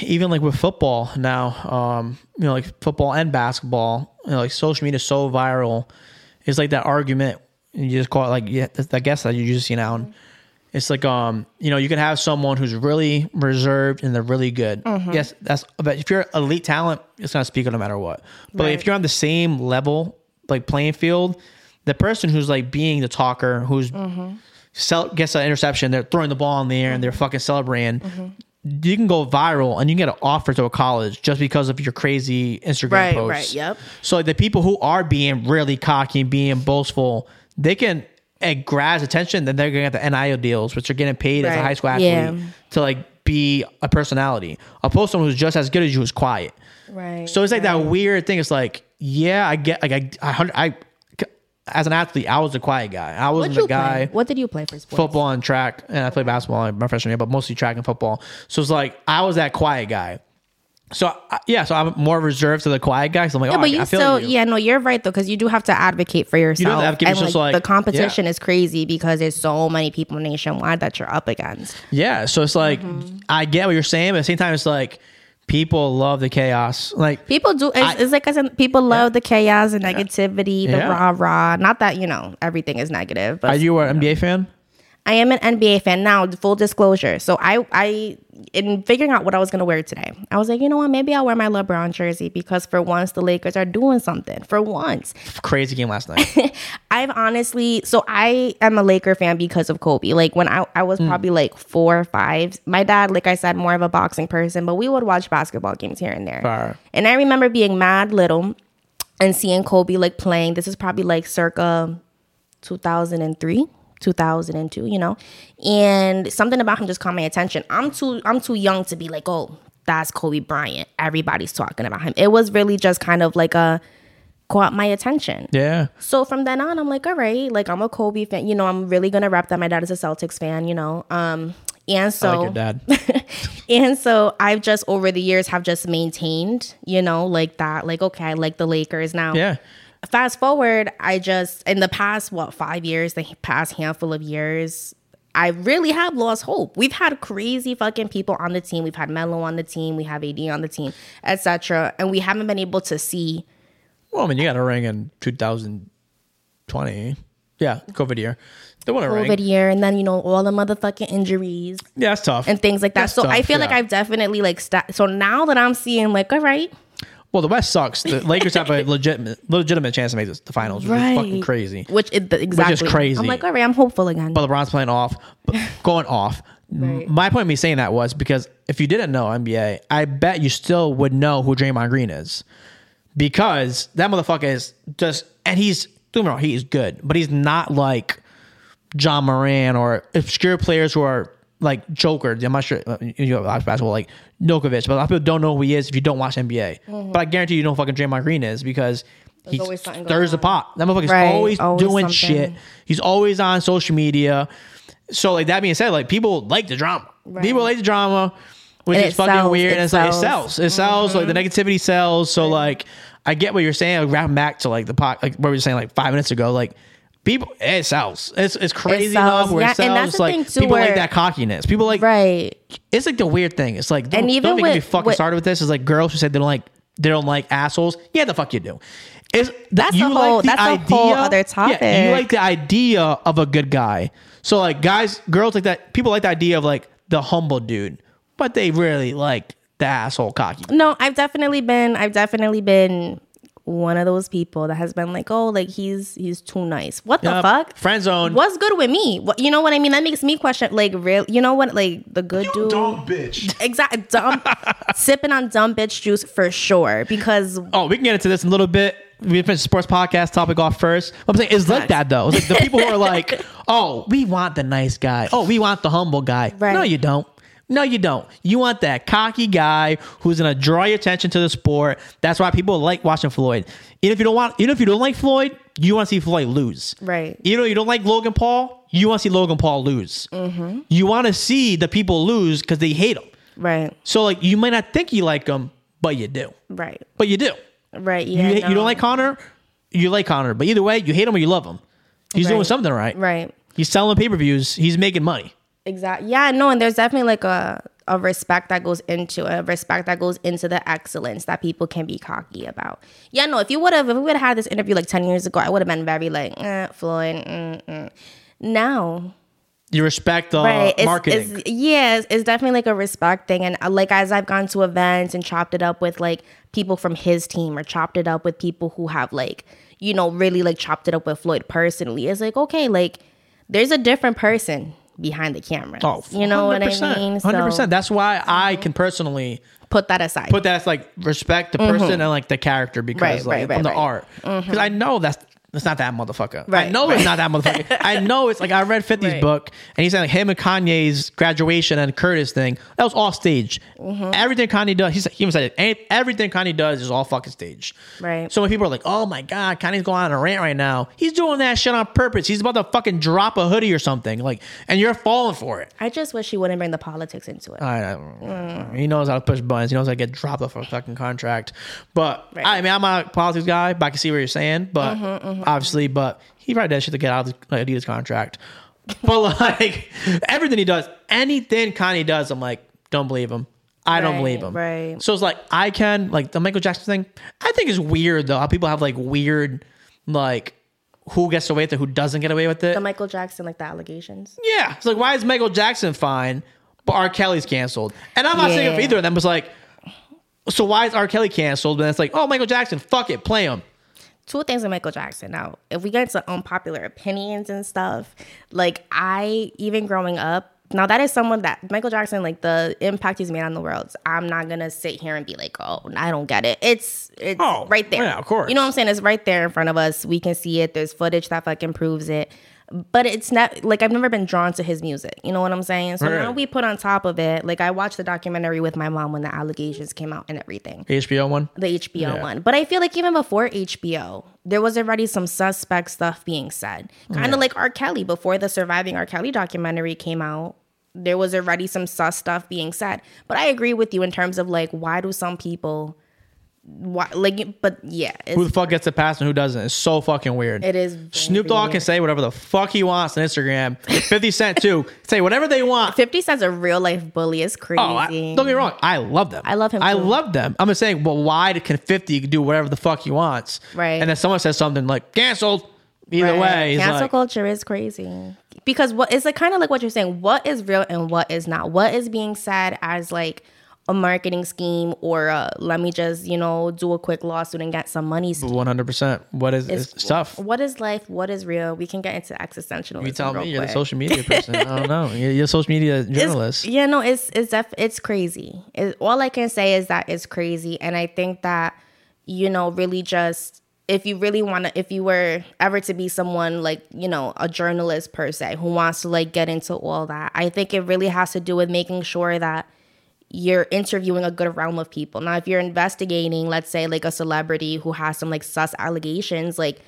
even like with football now, um, you know, like football and basketball, you know, like social media is so viral. It's like that argument you just call it like yeah, I guess that you just see now. And it's like um, you know, you can have someone who's really reserved and they're really good. Yes, that's but if you're elite talent, it's gonna speak no matter what. But Right. if you're on the same level, like playing field, the person who's like being the talker, who's cel- gets an interception, they're throwing the ball in the air and they're fucking celebrating. You can go viral and you can get an offer to a college just because of your crazy Instagram Right, posts. right, yep. So the people who are being really cocky and being boastful, they can it grabs attention. Then they're gonna get the NIL deals, which are getting paid as a high school athlete yeah. to like be a personality, opposed to someone who's just as good as you who's quiet. right So it's like that weird thing. It's like, yeah, I get like I I, I as an athlete, I was a quiet guy. I was the guy play? what did you play for sports football and track, and I played basketball in my freshman year, but mostly track and football. So it's like I was that quiet guy. So yeah, so I'm more reserved to the quiet guy. So I'm like, Yeah, oh, but you still, you. yeah, no, you're right though, because you do have to advocate for yourself. advocate and for yourself, like, like, the competition yeah. is crazy because there's so many people nationwide that you're up against. Yeah, so it's like Mm-hmm. I get what you're saying, but at the same time, it's like people love the chaos. Like People do. It's, I- it's like I said, people love the chaos and negativity, the Yeah. rah rah. Not that you know everything is negative, but are you an NBA fan? I am an NBA fan now. Full disclosure. So I, I, in figuring out what I was gonna wear today, I was like, you know what? Maybe I'll wear my LeBron jersey because for once the Lakers are doing something. For once, Crazy game last night. [laughs] I've honestly, so I am a Laker fan because of Kobe. Like when I, I was hmm. probably like four or five. My dad, like I said, more of a boxing person, but we would watch basketball games here and there. Fire. And I remember being mad little and seeing Kobe like playing. This is probably like circa 2003. 2002 you know and something about him just caught my attention i'm too i'm too young to be like oh that's kobe bryant everybody's talking about him it was really just kind of like a caught my attention yeah, so from then on, I'm like, all right, like I'm a Kobe fan. You know, I'm really gonna rep that. My dad is a Celtics fan. You know, um, and so like your dad. [laughs] and so I've just over the years have just maintained, you know, like that. Like okay, I like the Lakers now. Yeah, Fast forward, I just in the past what five years, the past handful of years. I really have lost hope. We've had crazy fucking people on the team. We've had Melo on the team. We have AD on the team, etc. And we haven't been able to see well, I mean, you got a ring in 2020. Yeah, COVID year. They a ring. COVID year, and then you know all the motherfucking injuries. Yeah, that's tough. and things like that. That's so I tough, feel like. I've definitely like sta so now that I'm seeing like all right, well, the West sucks. The [laughs] Lakers have a legitimate legitimate chance to make this, the finals, which right, is fucking crazy. Which it, exactly crazy. I'm like all right, I'm hopeful again. But LeBron's playing off, but [laughs] going off. Right. My point of me saying that was because if you didn't know NBA, I bet you still would know who Draymond Green is. Because that motherfucker is just, and he's, don't me wrong, he is good, but he's not like Ja Morant or obscure players who are like Joker. I'm not sure uh, you know watch basketball like Nokovic, but a lot of people don't know who he is if you don't watch NBA. But I guarantee you know who fucking Draymond Green is because he always stirs the pot. That motherfucker's Right, always, always doing something. shit. He's always on social media. So like that being said, like people like the drama. People like the drama, which And is fucking sells, weird. it and it's like it sells. sells. It sells. Like the negativity sells. So like I get what you're saying. Like wrapping back to like the pot, like what we were saying like five minutes ago. Like people it sells. It's it's crazy sells. enough where Yeah, it and sells. that's the like thing, too, people like that cockiness. People like right. it's like the weird thing. It's like don't, And even don't even get me with- fucking with- started with this. It's like girls who say they don't like they don't like assholes. Yeah, the fuck you do. Is That's a whole- that's idea, a whole other Yeah, you like the idea of a good guy. So like guys, girls like that. People like the idea of like the humble dude, but they really like the asshole cocky. No, I've definitely been I've definitely been one of those people that has been like, oh, like he's he's too nice. What the fuck? Friend zone. What's good with me? What, you know what I mean? That makes me question, like, real. You know what? Like the good dude. Dumb bitch. [laughs] Exactly. Dumb. sipping on dumb bitch juice for sure. Because Oh, we can get into this in a little bit. We finished the sports podcast topic off first. What I'm saying is like that though. It's like the people who are like, [laughs] "Oh, we want the nice guy. Oh, we want the humble guy." Right. No, you don't. No, you don't. You want that cocky guy who's gonna draw your attention to the sport. That's why people like watching Floyd. Even if you don't want, even if you don't like Floyd, you want to see Floyd lose. Right. You know, you don't like Logan Paul. You want to see Logan Paul lose. Mm-hmm. You want to see the people lose because they hate him. right, So like, you might not think you like him, but you do. right, But you do. right. You, Yeah. you no. don't like Conor, you like Conor. But either way, you hate him or you love him. He's doing something right. Right. He's selling pay per views. He's making money. Exactly. Yeah, no, and there's definitely like a a respect that goes into it, a respect that goes into the excellence that people can be cocky about. Yeah, no, if you would have, if we would have had this interview like ten years ago, I would have been very like, eh, Floyd. Mm, mm. Now, You respect the right? It's, marketing. it's yeah, it's, it's definitely like a respect thing, and uh, like as I've gone to events and chopped it up with like people from his team or chopped it up with people who have like you know really like chopped it up with Floyd personally, it's like okay, like there's a different person behind the camera. oh, you know what I mean? Hundred So percent. That's why I can personally put that aside. put that as like respect the person and like the character because Mm-hmm. Right, like right, the right, Mm-hmm. art. Because I know that's it's not that motherfucker. I Right, know it's not that motherfucker. I [laughs] know it's like I read 50's Right. book and he said like him and Kanye's graduation and Curtis thing that was all stage. Mm-hmm. Everything Kanye does, he said he even said it. "Ain't- Everything Kanye does is all fucking stage. Right. So when people are like, "Oh my god, Kanye's going on a rant right now," he's doing that shit on purpose. He's about to fucking drop a hoodie or something, like, and you're falling for it. I just wish he wouldn't bring the politics into it. I don't mm. He knows how to push buttons. He knows how to get dropped off a fucking contract. But Right. I mean, I'm not a politics guy, but I can see what you're saying. But mm-hmm, mm-hmm. Obviously, but he probably does shit to get out of the Adidas contract. but like [laughs] everything he does, anything Kanye does, I'm like, don't believe him. I don't Right, believe him. right. So it's like I can like the Michael Jackson thing. I think is weird though. How people have like weird like who gets away with it, who doesn't get away with it. the Michael Jackson, like the allegations. Yeah. It's like, why is Michael Jackson fine, but R. Kelly's canceled? And I'm not saying if either of them was like, so why is R. Kelly canceled? And it's like, oh, Michael Jackson, fuck it, play him. Two things with Michael Jackson. Now, if we get into unpopular opinions and stuff, like I even growing up, now that is someone that Michael Jackson, like the impact he's made on the world. I'm not gonna sit here and be like, oh, I don't get it. It's it's Oh, right there. yeah, of course. You know what I'm saying? It's right there in front of us. We can see it. There's footage that fucking proves it. But it's not like I've never been drawn to his music. You know what I'm saying? So Right. now we put on top of it. Like I watched the documentary with my mom when the allegations came out and everything HBO one. the HBO Yeah. one. But I feel like even before HBO, there was already some suspect stuff being said. Kind of like R. Kelly before the Surviving R. Kelly documentary came out. There was already some sus stuff being said. But I agree with you in terms of like why do some people why like but yeah, Who the fuck gets the pass and who doesn't? It's so fucking weird. it is Snoop Dogg can say whatever the fuck he wants on Instagram. [laughs] 50 Cent too. Say whatever they want. 50 Cent's a real life bully. It's crazy. Oh, I, don't get me wrong. I love them. I love him I too. love them. I'm just saying, well, why can 50 do whatever the fuck he wants? Right. And then someone says something like canceled. Either Right. way, cancel like, culture is crazy because what is like kind of like what you're saying. What is real and what is not? What is being said as like a marketing scheme or uh let me just you know do a quick lawsuit and get some money? 100%. What is It's- it's tough? What is life? What is real? We can get into existentialism. You tell me you're the quick. social media [laughs] person. I don't know. You're, you're a social media It's- journalist. yeah, no, it's it's def- it's crazy. It, all I can say is that it's crazy, and I think that you know, really just if you really want to, if you were ever to be someone like you know a journalist per se who wants to like get into all that, I think it really has to do with making sure that you're interviewing a good realm of people. Now, if you're investigating, let's say like a celebrity who has some like sus allegations, like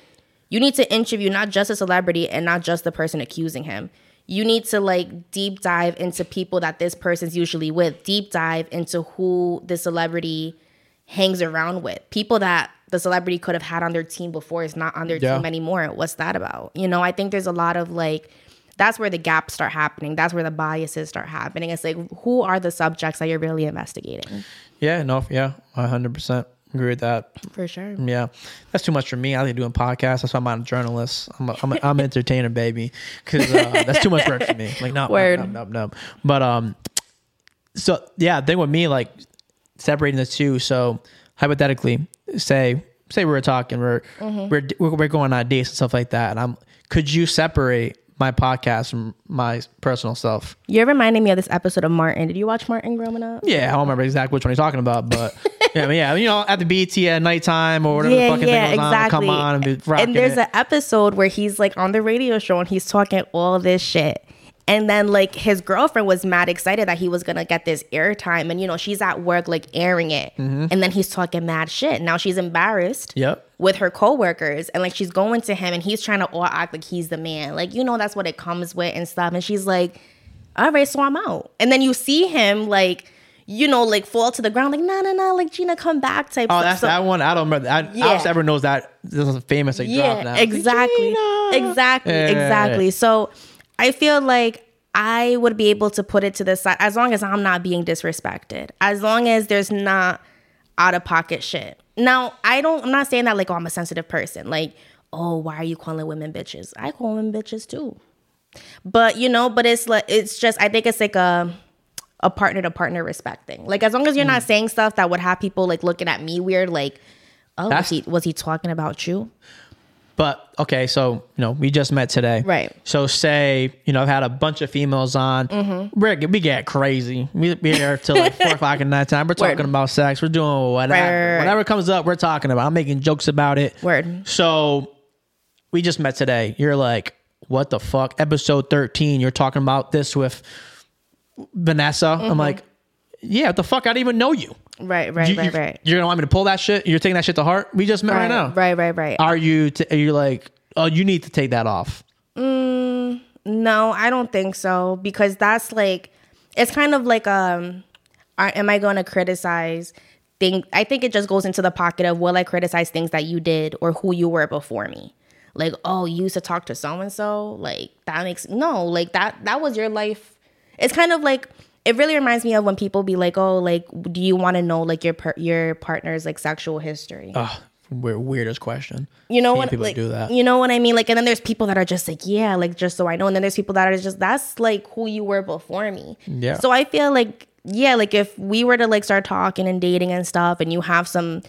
you need to interview not just a celebrity and not just the person accusing him. You need to like deep dive into people that this person's usually with, deep dive into who the celebrity hangs around with, people that the celebrity could have had on their team before is not on their Yeah. team anymore. What's that about? You know, I think there's a lot of like that's where the gaps start happening. That's where the biases start happening. It's like who are the subjects that you're really investigating? Yeah, no, yeah, hundred percent agree with that. For sure. Yeah, that's too much for me. I like doing podcasts. That's why I'm not a journalist. I'm a, I'm, a, [laughs] I'm an entertainer, baby. Because uh, that's too much work for me. [laughs] Like no, Word. no, no, no, no. But um, so yeah, thing with me, like separating the two. So hypothetically, say say we were talking, we're we're we're we're going on dates and stuff like that, and I'm. Could you separate my podcast from my personal self? You're reminding me of this episode of Martin. Did you watch Martin growing up? Yeah, I don't remember exactly which one you're talking about, but [laughs] yeah, I mean, yeah, you know, at the BET at nighttime or whatever the fucking thing goes on, come on and be and there's it. an episode where he's like on the radio show and he's talking all this shit. And then like his girlfriend was mad excited that he was gonna get this airtime, and you know she's at work like airing it, mm-hmm. and then he's talking mad shit. Now she's embarrassed Yep. with her coworkers, and like she's going to him, and he's trying to all act like he's the man, like you know that's what it comes with and stuff. And she's like, "All right, so I'm out." And then you see him like, you know, like fall to the ground, like, "No, no, no, like Gina, come back." Type. Oh, stuff. that's So- that one. I don't remember. I, Yeah. Just ever knows that this is a famous like drop now. yeah, exactly, Gina. exactly, Yeah, yeah, yeah. exactly. So I feel like I would be able to put it to the side as long as I'm not being disrespected, as long as there's not out of pocket shit. Now, I don't. I'm not saying that like oh, I'm a sensitive person. Like, oh, why are you calling women bitches? I call women bitches too. But you know, but it's like it's just. I think it's like a a partner to partner respecting. Like as long as you're Mm. not saying stuff that would have people like looking at me weird, like, oh, was he was he talking about you? But okay, so you know, we just met today, Right. So say you know, I've had a bunch of females on. Mm-hmm. We're we get crazy. We be here till like [laughs] four o'clock at night time. We're talking about sex. We're doing whatever. Right. Whatever comes up, we're talking about. I'm making jokes about it. Word. So we just met today. You're like, what the fuck? Episode 13. You're talking about this with Vanessa. Mm-hmm. I'm like, yeah, what the fuck? I didn't even know you. Right, right, you, right, you- right. You're gonna want me to pull that shit? You're taking that shit to heart? We just met right, Right, now. right, right, right. Are you? T- are you like? Oh, you need to take that off. No, I don't think so because that's like it's kind of like um are, am I going to criticize thing I think it just goes into the pocket of will I criticize things that you did or who you were before me. Like, oh, you used to talk to so and so, like that makes no, like that that was your life. It's kind of like it really reminds me of when people be like, "Oh, like do you want to know like your per- your partner's like sexual history?" Oh, weird, weirdest question. You know what? people like, do that. You know what I mean? Like, and then there's people that are just like, yeah, like just so I know. And then there's people that are just that's like who you were before me. Yeah. So I feel like yeah, like if we were to like start talking and dating and stuff, and you have some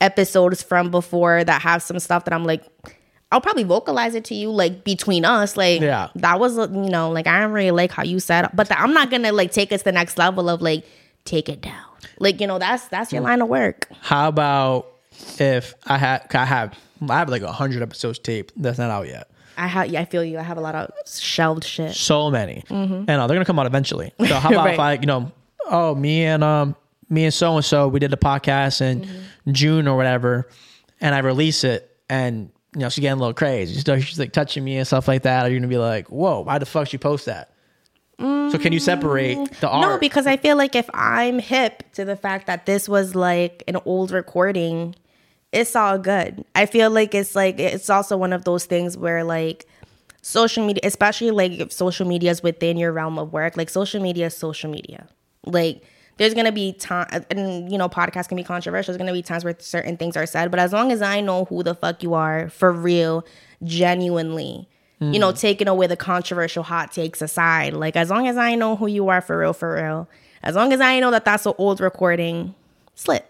episodes from before that have some stuff that I'm like. I'll probably vocalize it to you like between us, like Yeah. that was you know like I don't really like how you said, but that I'm not gonna like take it to the next level of like take it down, like you know that's that's your line of work. How about if I had? I have. I have like a hundred episodes taped. That's not out yet. I have yeah, I feel you. I have a lot of shelved shit. so many, and uh, they're gonna come out eventually. [laughs] So how about if Mm-hmm. I, you know, oh me and um me and so and so we did a podcast in Mm-hmm. June or whatever, and I release it, and you know she's getting a little crazy. She's, she's like touching me and stuff like that. Are you gonna be like, whoa, why the fuck she post that? So can you separate the art? Mm, No, because I feel like if I'm hip to the fact that this was like an old recording, it's all good. I feel like it's like it's also one of those things where like social media, especially like if social media is within your realm of work, like social media is social media. Like there's gonna be time, and you know, podcasts can be controversial. There's gonna be times where certain things are said, but as long as I know who the fuck you are for real, genuinely, you know, hmm. taking away the controversial hot takes aside, like as long as I know who you are for real, for real, as long as I know that that's an old recording, slip.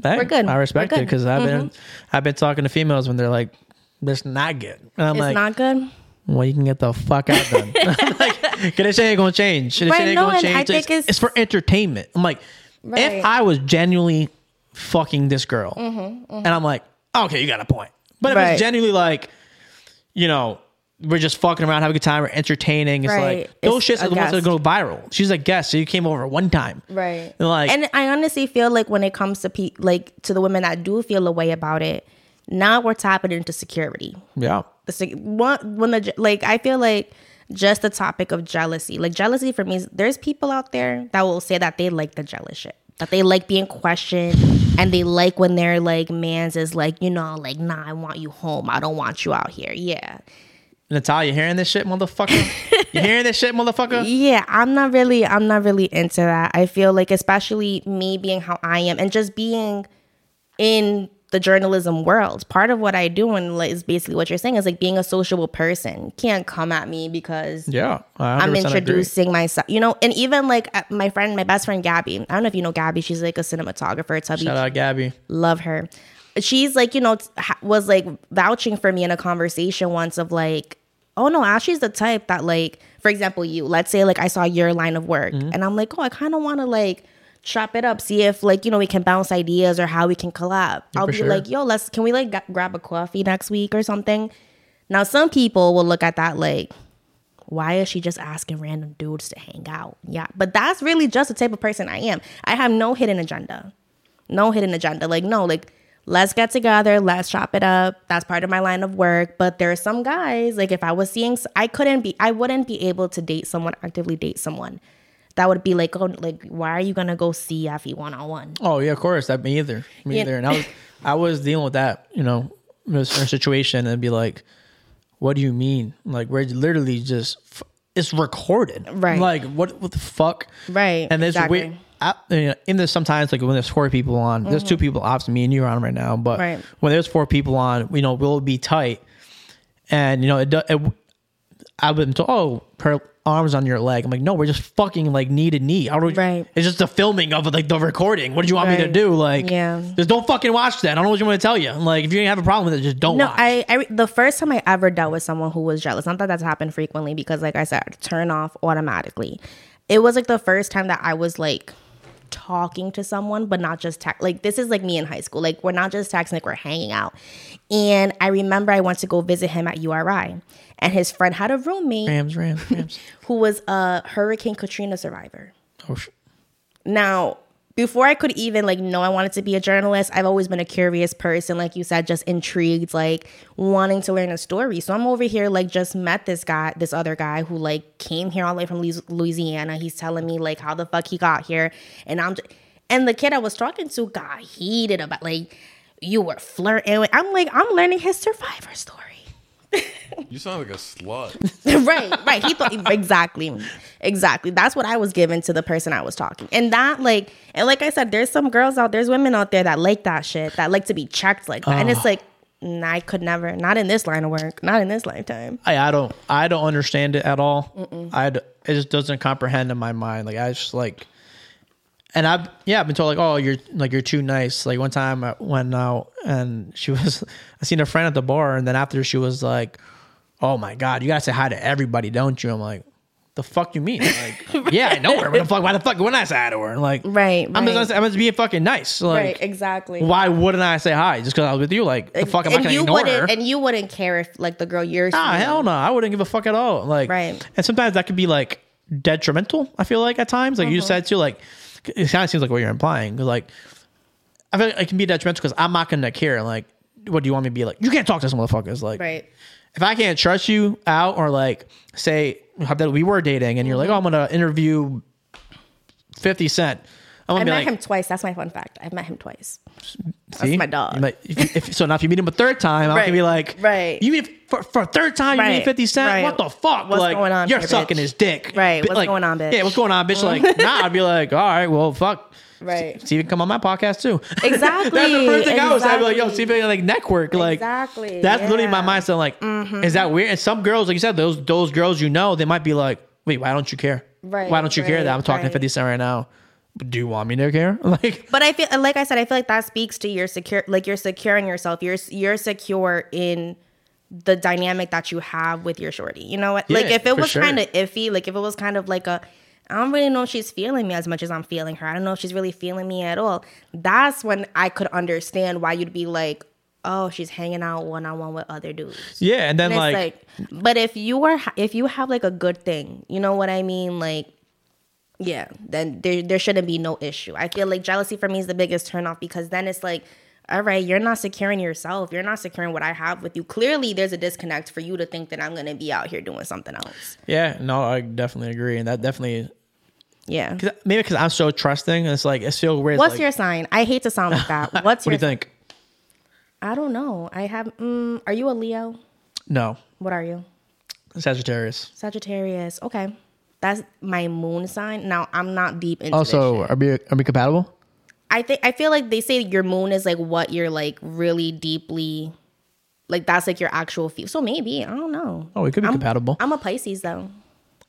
Hey, we're good. I respect it because I've been mm-hmm. I've been talking to females when they're like, "This not good," and I'm It's like, not good. "Well, you can get the fuck out then." [laughs] [laughs] like, this shit ain't gonna change. This Right, shit ain't no, gonna change. it's, it's- it's for entertainment. I'm like, Right. if I was genuinely fucking this girl, Mm-hmm, and I'm like, okay, you got a point. But if Right. it's genuinely like, you know. We're just fucking around, having a good time. We're entertaining. It's Right. like those It's shits are the ones that go viral. She's a guest, so you came over one time, Right. And like, and I honestly feel like when it comes to pe- like to the women that do feel a way about it, now we're tapping into security. yeah, The one when the like I feel like just the topic of jealousy, like jealousy for me, is, there's people out there that will say that they like the jealous shit. that they like being questioned and they like when their like man's is like, you know, like, nah, I want you home. I don't want you out here. Yeah. Natalia, you hearing this shit, motherfucker? you [laughs] hearing this shit, motherfucker? Yeah, I'm not really I'm not really into that. I feel like especially me being how I am and just being in the journalism world. Part of what I do and is basically what you're saying is like being a sociable person. You can't come at me because Yeah, I'm 100% agree. introducing myself. You know, and even like my friend, my best friend Gabby. I don't know if you know Gabby. She's like a cinematographer. Tubby Shout out, Gabby. love her. She's like, you know, was like vouching for me in a conversation once of like, oh no, Ashlee's the type that like, for example, you. Let's say like I saw your line of work, Mm-hmm. and I'm like, oh, I kind of want to like chop it up, see if like you know we can bounce ideas or how we can collab. I'll be sure. like, yo, let's can we like g- grab a coffee next week or something. Now some people will look at that like. Why is she just asking random dudes to hang out? Yeah, but that's really just the type of person I am. I have no hidden agenda no hidden agenda. Like, no, like, let's get together, let's chop it up. That's part of my line of work. But there are some guys, like, if I was seeing, I couldn't be, I wouldn't be able to date someone, actively date someone. That would be like, oh, like, why are you gonna go see Effie one on one? Oh yeah, of course. That me either. Me Yeah. either. And I was I was dealing with that, you know, in a situation and be like, what do you mean? Like we're literally just f- it's recorded. Right. Like what what the fuck? Right, And there's exactly. weird I, you know, in this sometimes like when there's four people on, there's two people obviously me and you are on right now, but Mm-hmm. Right. when there's four people on, you know, we'll be tight. And you know, it, it I've been told, oh, her arms on your leg. I'm like, no, we're just fucking like knee to knee. How do we, Right. It's just the filming of like the recording. What do you want me to do? Like, Yeah. just don't fucking watch that. I don't know what you want to tell you. Like, if you didn't have a problem with it, just don't No, watch. I, I the first time I ever dealt with someone who was jealous, not that that's happened frequently because, like I said, turn off automatically. It was like the first time that I was like talking to someone, but not just text. Like this is like me in high school. Like we're not just texting, like we're hanging out. And I remember I went to go visit him at URI, and his friend had a roommate Rams, Rams, Rams. who was a Hurricane Katrina survivor. oh, Now, before I could even like know I wanted to be a journalist, I've always been a curious person, like you said, just intrigued, like wanting to learn a story. So I'm over here, like just met this guy, this other guy who like came here all the way from Louisiana. He's telling me like how the fuck he got here, and I'm, just, and the kid I was talking to got heated about like you were flirting. I'm like I'm learning his survivor story. You sound like a slut. [laughs] right, right. He thought exactly, exactly. That's what I was given to the person I was talking, and that like, and like I said, there's some girls out, there's women out there that like that shit, that like to be checked like that, and it's ah. like, nah, I could never, not in this line of work, not in this lifetime. I, I don't I don't understand it at all. I, it just doesn't comprehend in my mind. Like I just like, and I've yeah I've been told like oh you're like you're too nice. Like one time I went out and she [laughs] was I seen a friend at the bar and then after she was like oh my god you gotta say hi to everybody don't you? I'm like the fuck you mean? [laughs] Like yeah I know her. What the fuck? Why the fuck wouldn't I say hi to her? Like Right, I'm right. just I'm just being fucking nice. Like right, exactly. why wouldn't I say hi just because I was with you? Like the fuck am I and gonna you ignore her? wouldn't, and you wouldn't care if like the girl you're Ah, seeing- hell no. I wouldn't give a fuck at all. Like, Right. And sometimes that could be like detrimental. I feel like at times, like Uh-huh. you said too, like it kind of seems like what you're implying. 'Cause, like, I feel like it can be detrimental because I'm not gonna care. Like, what do you want me to be like? You can't talk to some motherfuckers. Like, right. if I can't trust you out or like say that we were dating and you're like, oh, I'm gonna interview Fifty Cent. I gonna met like, him twice. That's my fun fact. I've met him twice. See? my dog. Might- if, if, so now if you meet him a third time, I Right. can be like, Right. You mean for, for a third time you meet 50 Cent? Right. What the fuck? What's like, going on You're here, sucking bitch? his dick. Right. What's like, going on, bitch? Yeah, what's going on, bitch? Like, [laughs] nah, I'd be like, all right, well, fuck. Right. See if you come on my podcast too. [laughs] Exactly. that's the first thing I was. I'd be like, yo, Exactly. see if you like network. Like, Exactly, That's literally my yeah. Mm-hmm. mindset. Like, is that weird? And some girls, like you said, those those girls you know, they might be like, wait, why don't you care? Right, Why don't you care that I'm talking to 50 Cent right now? Do you want me to care? [laughs] Like, But I feel like I said, I feel like that speaks to your secure, like you're securing yourself. You're you're secure in the dynamic that you have with your shorty. You know what? like if it was sure. kind of iffy, like if it was kind of like a, I don't really know if she's feeling me as much as I'm feeling her. I don't know if she's really feeling me at all. That's when I could understand why you'd be like, oh, she's hanging out one on one with other dudes. yeah, and then And like, like, but if you are, if you have like a good thing, you know what I mean? Like, yeah, then there there shouldn't be no issue. I feel like jealousy for me is the biggest turnoff because then it's like, all right, you're not securing yourself. You're not securing what I have with you. Clearly, there's a disconnect for you to think that I'm gonna be out here doing something else. Yeah, no, I definitely agree, and that definitely Yeah. Cause maybe because I'm so trusting, it's like it's so weird. What's like, your sign? I hate to sound like that. [laughs] What's your What do you think? I don't know. I have mm, are you a Leo? No, What are you? Sagittarius. Sagittarius. Okay. That's my moon sign. Now I'm not deep into Also, are we are we compatible? I think I feel like they say your moon is like what you're like really deeply like that's like your actual feel. So maybe, I don't know. Oh, we could be compatible. I'm a Pisces though.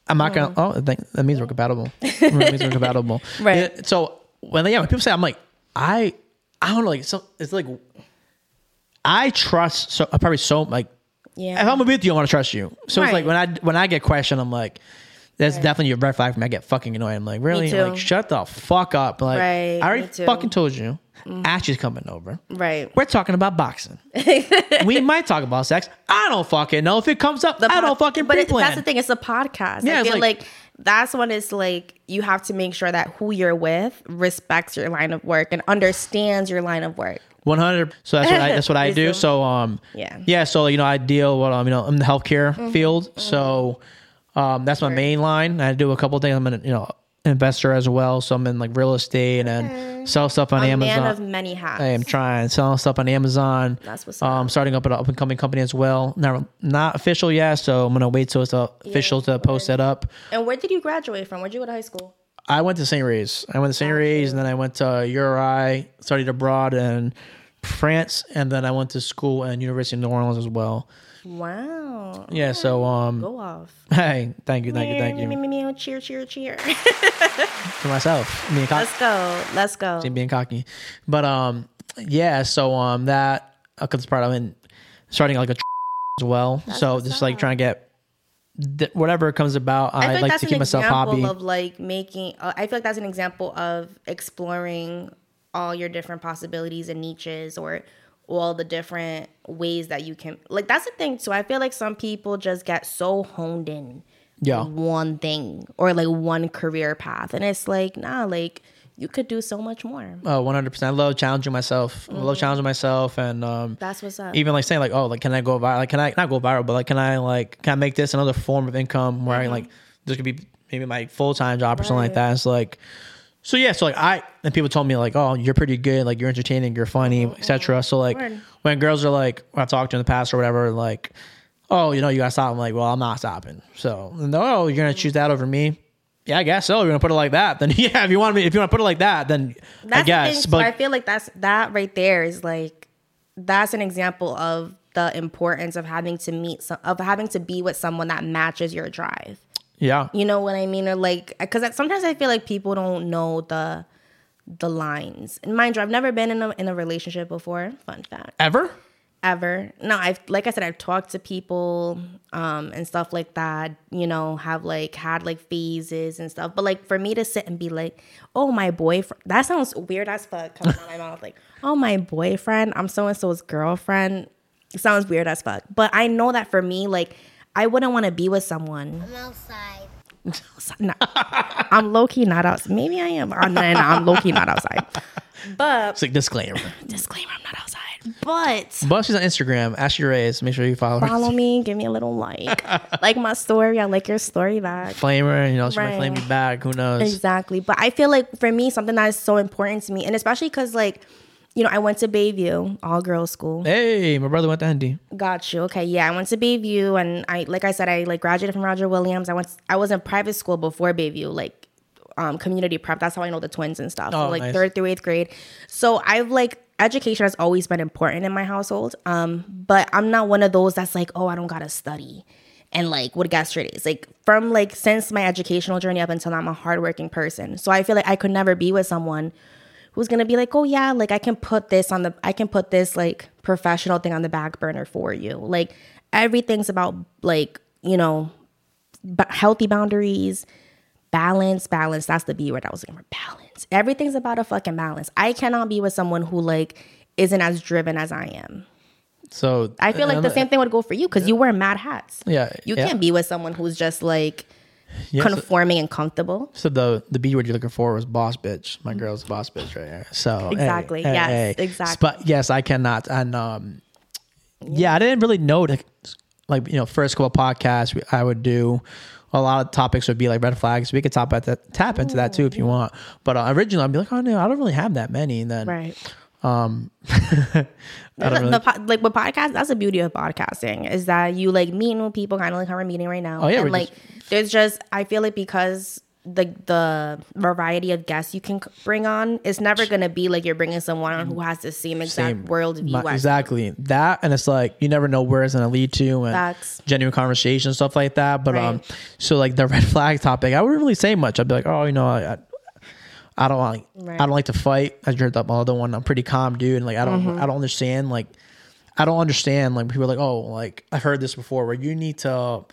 I'm not gonna. Oh, I think that means we're compatible. [laughs] that means we're compatible. [laughs] Right. Yeah, so when yeah, when people say I'm like I I don't know like so it's like I trust so probably so like Yeah. if I'm with you I want to trust you. So it's like when I when I get questioned I'm like that's Right. definitely a red flag for me. I get fucking annoyed. I'm like really like shut the fuck up. Like Right, I already. Mm-hmm. fucking told you. Ashlee's coming over. right. We're talking about boxing. [laughs] we might talk about sex. I don't fucking know if it comes up. I don't fucking But it, that's the thing. It's a podcast. Yeah, I feel like- like, that's when it's like you have to make sure that who you're with respects your line of work and understands your line of work. One hundred. So that's what I that's what I [laughs] do. So um Yeah. yeah. So you know I deal with um you know I'm in the healthcare field. So um that's my main line. I do a couple things. I'm an you know investor as well. So I'm in like real estate and sell stuff on A Amazon. man of many hats. I am trying selling stuff on Amazon. That's what's um up. starting up an up and coming company as well. Not not official yet. So I'm gonna wait till it's official to post that up. And where did you graduate from? Where'd you go to high school? I went to St. Ray's. I went to St. Ray's, and then I went to URI, studied abroad in France, and then I went to school at University of New Orleans as well. Wow. Yeah, so um, Go off. [laughs] hey, thank you, thank you, thank you me, me, cheer, cheer, cheer. for myself, being [laughs] cocky, Let's go. Let's go. being cocky, but um, yeah, so um, that because part of it, starting like a as well, so what's just like trying to get th- whatever comes about. I, I like, like that's to keep myself hobby. of like making. Uh, I feel like that's an example of exploring all your different possibilities and niches, or all the different ways that you can. Like that's the thing too. I feel like some people just get so honed in Yeah. one thing or like one career path, and it's like nah, like you could do so much more. Oh, 100%. I love challenging myself. I Mm-hmm. love challenging myself and um That's what's up. even like saying like, oh, like can I go viral? Like can I not go viral, but like can I like can I make this another form of income where I like this could be maybe my full time job or something like Mm-hmm. That. It's like so yeah, so like I and people told me like, oh, you're pretty good, like you're entertaining, you're funny, oh, etc. So like. Word. when girls are like when I talked to in the past or whatever, like, oh, you know, you gotta stop. I'm like, well, I'm not stopping. So no, oh, you're gonna choose that over me. Yeah, I guess so. You're gonna put it like that. Then [laughs] yeah, if you want me, if you want to put it like that, then I That's guess. the thing. but so I feel like that's that right there is like that's an example of the importance of having to meet some of having to be with someone that matches your drive. Yeah, You know what I mean? Or like, because sometimes I feel like people don't know the the lines. And mind you, I've never been in a in a relationship before. Fun fact. ever. Ever. No, I've like I said, I've talked to people um and stuff like that, you know, have like had like phases and stuff. But like for me to sit and be like, oh my boyfriend that sounds weird as fuck coming out of my [laughs] mouth. Like, oh my boyfriend, I'm so and so's girlfriend. It sounds weird as fuck. But I know that for me, like I wouldn't want to be with someone I'm outside. [laughs] no, I'm low key not outside. Maybe I am. Uh, no, no, no, I'm low key not outside. But It's like disclaimer. disclaimer, I'm not outside. But But she's on Instagram. Ashlee Reyes. Make sure you follow her. follow me, [laughs] give me a little like, like my story. I like your story back. Flame her. You know, she might Right. flame you back. Who knows? Exactly. But I feel like for me, something that is so important to me, and especially because like, you know, I went to Bayview, all girls school. Hey, my brother went to Hendy. Got you. Okay, yeah, I went to Bayview, and I, like I said, I like graduated from Roger Williams. I went, I was in private school before Bayview, like um, community prep. That's how I know the twins and stuff. Oh, so, like nice. third through eighth grade. So I've like education has always been important in my household. Um, but I'm not one of those that's like, oh, I don't gotta study. And like what get straight is like from like since my educational journey up until now, I'm a hardworking person. So I feel like I could never be with someone who's gonna be like, oh yeah, like I can put this on the, I can put this like professional thing on the back burner for you. Like everything's about like you know, b- healthy boundaries, balance, balance. That's the B word I was looking for. Balance. Everything's about a fucking balance. I cannot be with someone who like isn't as driven as I am. So I feel like the same thing would go for you because you wear mad hats. Yeah, You yeah. can't be with someone who's just like Conforming and comfortable. so the the B word you're looking for was boss bitch. My girl's boss bitch right here. So Exactly. hey, Yes, hey. exactly. But yes, I cannot. And um, yeah, I didn't really know like, like you know first couple podcasts I would do. a lot of topics would be like red flags. We could tap at that, tap into that too if you want. But uh, originally, I'd be like, oh no, I don't really have that many. And then Right. Um, [laughs] The, really- the like with podcast, that's the beauty of podcasting is that you like meeting with people, kind of like how we're meeting right now. Oh, yeah, and like just- there's just I feel like because the the variety of guests you can bring on, it's never gonna be like you're bringing someone on who has the same exact Same. worldview. My- exactly that and it's like you never know where it's going to lead to and Facts. genuine conversation stuff like that but um so like the red flag topic i wouldn't really say much i'd be like oh you know i, I I don't like Right. I don't like to fight. I heard that other one. I'm pretty calm, dude, and like I don't Mm-hmm. I don't understand like I don't understand like people are like oh like I've heard this before where you need to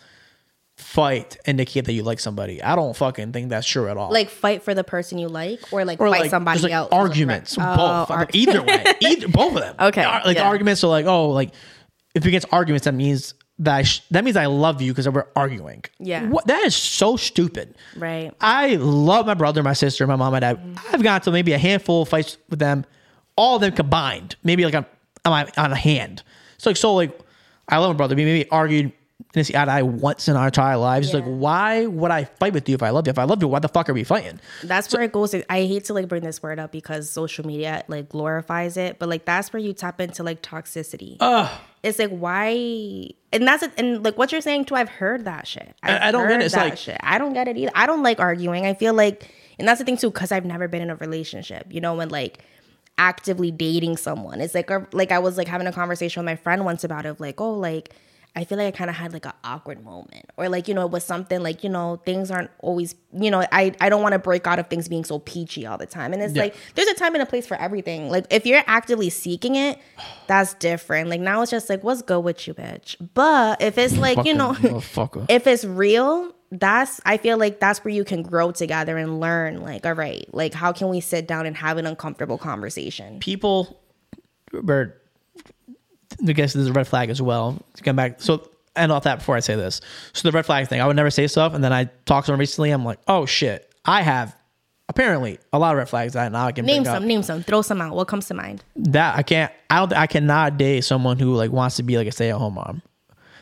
fight indicate that you like somebody. I don't fucking think that's true at all. like fight for the person you like, or like or fight like somebody like, else. Arguments, Oh, both. ar- either way, either both of them. [laughs] Okay, like yeah. arguments are like, oh, like if it gets arguments, that means that I sh- that means I love you because we're arguing. Yeah. what that is so stupid. Right. I love my brother, my sister, my mom, and dad. Mm-hmm. I've got to maybe a handful of fights with them, all of them combined, maybe like on on, on a hand. So like so like I love my brother. We maybe argued didn't see eye to eye once in our entire lives. It's Yeah. Like why would I fight with you if I love you? If I love you, why the fuck are we fighting? That's where it goes. I hate to like bring this word up because social media like glorifies it, but like that's where you tap into like toxicity. It's like why, and that's it. And like what you're saying too, I've heard that shit. I've I- I don't get it. It's that like- shit. I don't get it either. I don't like arguing. I feel like, and that's the thing too, because I've never been in a relationship. You know, when like actively dating someone, it's like a, like I was like having a conversation with my friend once about it, of like oh like. I feel like I kind of had like an awkward moment, or like you know, it was something like you know, things aren't always you know, I I don't want to break out of things being so peachy all the time, and it's Yeah. like there's a time and a place for everything. Like if you're actively seeking it, that's different. Like now it's just like what's good with you, bitch. But if it's like you know, [laughs] if it's real, that's I feel like that's where you can grow together and learn. Like all right, like how can we sit down and have an uncomfortable conversation? people were I guess there's a red flag as well. To come back so end off that before I say this. So the red flag thing, I would never say stuff and then I talked to them recently, I'm like, oh shit, I have apparently a lot of red flags that now I can Name some, up. name some, throw some out. What comes to mind? That I can't I don't I cannot date someone who like wants to be like a stay at home mom.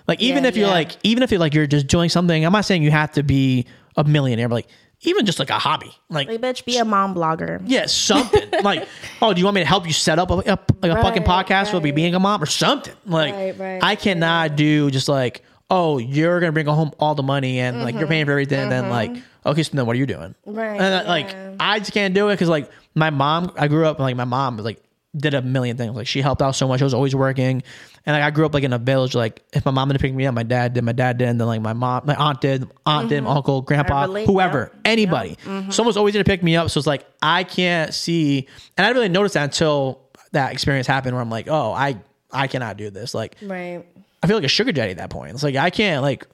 Like even Yeah, if you're yeah. like even if you're like you're just doing something, I'm not saying you have to be a millionaire, but like even just like a hobby. Like Like bitch, be a mom blogger. Yeah, something [laughs] like, oh, do you want me to help you set up a, a, like a fucking Right, podcast for me right. being a mom or something? Like, Right, right, I cannot do just like, oh, you're gonna bring home all the money and like you're paying for everything, and then like, okay, so then what are you doing? Mm-hmm. Right, And then, like. I just can't do it because like my mom, I grew up and like my mom was like did a million things. Like she helped out so much. She was always working, and like I grew up like in a village. Like if my mom didn't pick me up, my dad did. My dad did, and then like my mom, my aunt did, aunt did, my uncle, grandpa, Mm-hmm. whoever, yeah. anybody. Someone's always gonna pick me up. So it's like I can't see, and I didn't really notice that until that experience happened, where I'm like, oh, I I cannot do this. Like Right. I feel like a sugar daddy at that point. It's like I can't like.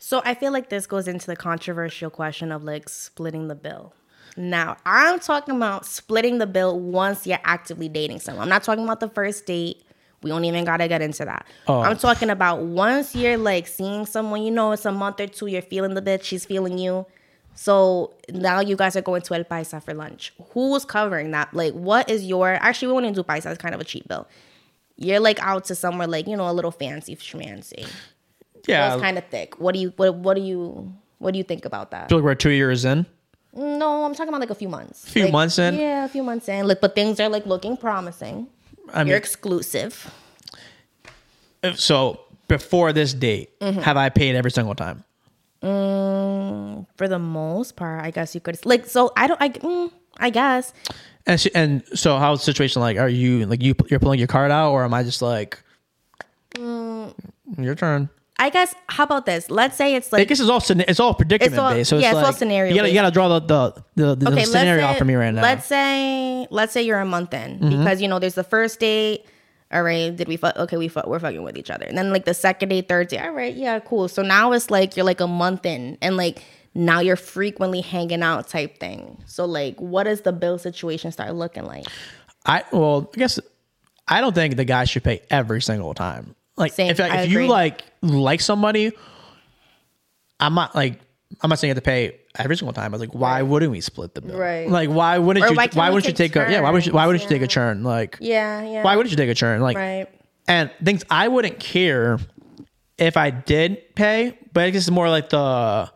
So I feel like this goes into the controversial question of like splitting the bill. Now, I'm talking about splitting the bill once you're actively dating someone. I'm not talking about the first date. We don't even gotta get into that. Oh. I'm talking about once you're like seeing someone, you know, it's a month or two, you're feeling the bitch, she's feeling you. So now you guys are going to El Paisa for lunch. Who's covering that? Like, what is your actually we won't even do Paisa, it's kind of a cheap bill. You're like out to somewhere like, you know, a little fancy schmancy. Yeah, It's kind of thick. What do you what what do you what do you think about that? I feel like we're two years in. No, I'm talking about like a few months. A Few Like, months in? Yeah, a few months in. Like, but things are like looking promising. I mean, You're exclusive. if- so before this date, Mm-hmm. have I paid every single time? For the most part, I guess you could like. So I don't. I mm, I guess. And she, and so how's the situation like? Are you like you you're pulling your card out, or am I just like Mm. your turn? I guess. How about this? Let's say it's like. I like guess it's all it's all predicament It's all- based. So yeah, it's, it's all like, scenario You gotta, you gotta draw the the, the, the okay. scenario let's out for me right now. Let's say let's say you're a month in mm-hmm. because you know there's the first date. All right, did we fuck? Okay, we fuck, we're fucking with each other. And then like the second day, third day. All right, yeah, cool. So now it's like you're like a month in, and like now you're frequently hanging out type thing. So like, what does the bill situation start looking like? I well, I guess I don't think the guy should pay every single time. Like Same, if I if you like like somebody, I'm not like I'm not saying you have to pay every single time. I was like, why wouldn't we split the bill? Right. Like, why wouldn't Or you? why Why, wouldn't you take take a yeah? Why would you? Why wouldn't you take a turns? turn? Like, Yeah, yeah. why wouldn't you take a turn? Like, Right. and things I wouldn't care if I did pay, but I guess it's more like the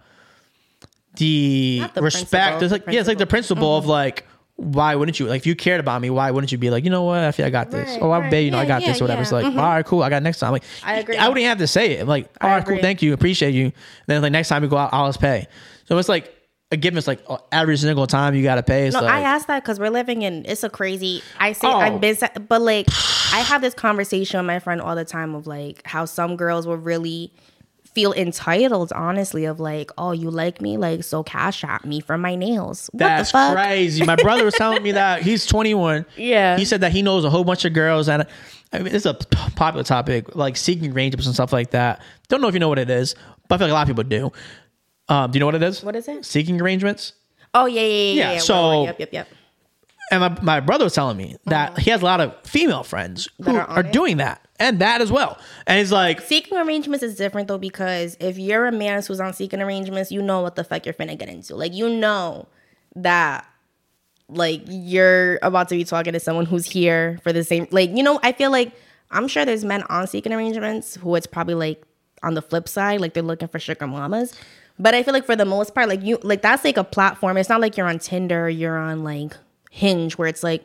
the, the respect. It's like yeah, it's like the principle. principle of mm-hmm. like. Why wouldn't you? Like, if you cared about me, why wouldn't you be like, you know what? I feel I got this. Right, oh, I right. bet you know I Yeah, got this or whatever. It's yeah. like, all right, cool. I got next time. Like, I agree. I wouldn't have to say it. Like, all I right, cool. Thank you, appreciate you. then like next time we go out, I'll just pay. So it's like a given. It's like uh, every single time you got to pay. It's No, like, I asked that because we're living in it's a crazy. I say Oh. I've been, but like I have this conversation with my friend all the time of like how some girls will really feel entitled, honestly, of like, oh, you like me, like so cash at me for my nails. What That's the fuck? crazy. My brother was telling me [laughs] that he's 21. Yeah. He said that he knows a whole bunch of girls, and I mean, it's a popular topic, like seeking arrangements and stuff like that. Don't know if you know what it is, but I feel like a lot of people do. Um, do you know what it is? What is it? Seeking arrangements. Oh yeah, yeah, yeah. Yeah, yeah, yeah. so- yep, yep, yep. And my, my brother was telling me that mm-hmm. he has a lot of female friends who. Are, are it? doing that and that as well. And he's like, Seeking arrangements is different though because if you're a man who's on seeking arrangements, you know what the fuck you're finna get into. Like you know that like you're about to be talking to someone who's here for the same like you know, I feel like I'm sure there's men on seeking arrangements who it's probably like on the flip side, like they're looking for sugar mamas. But I feel like for the most part, like you like that's like a platform. It's not like you're on Tinder you're on like Hinge where it's like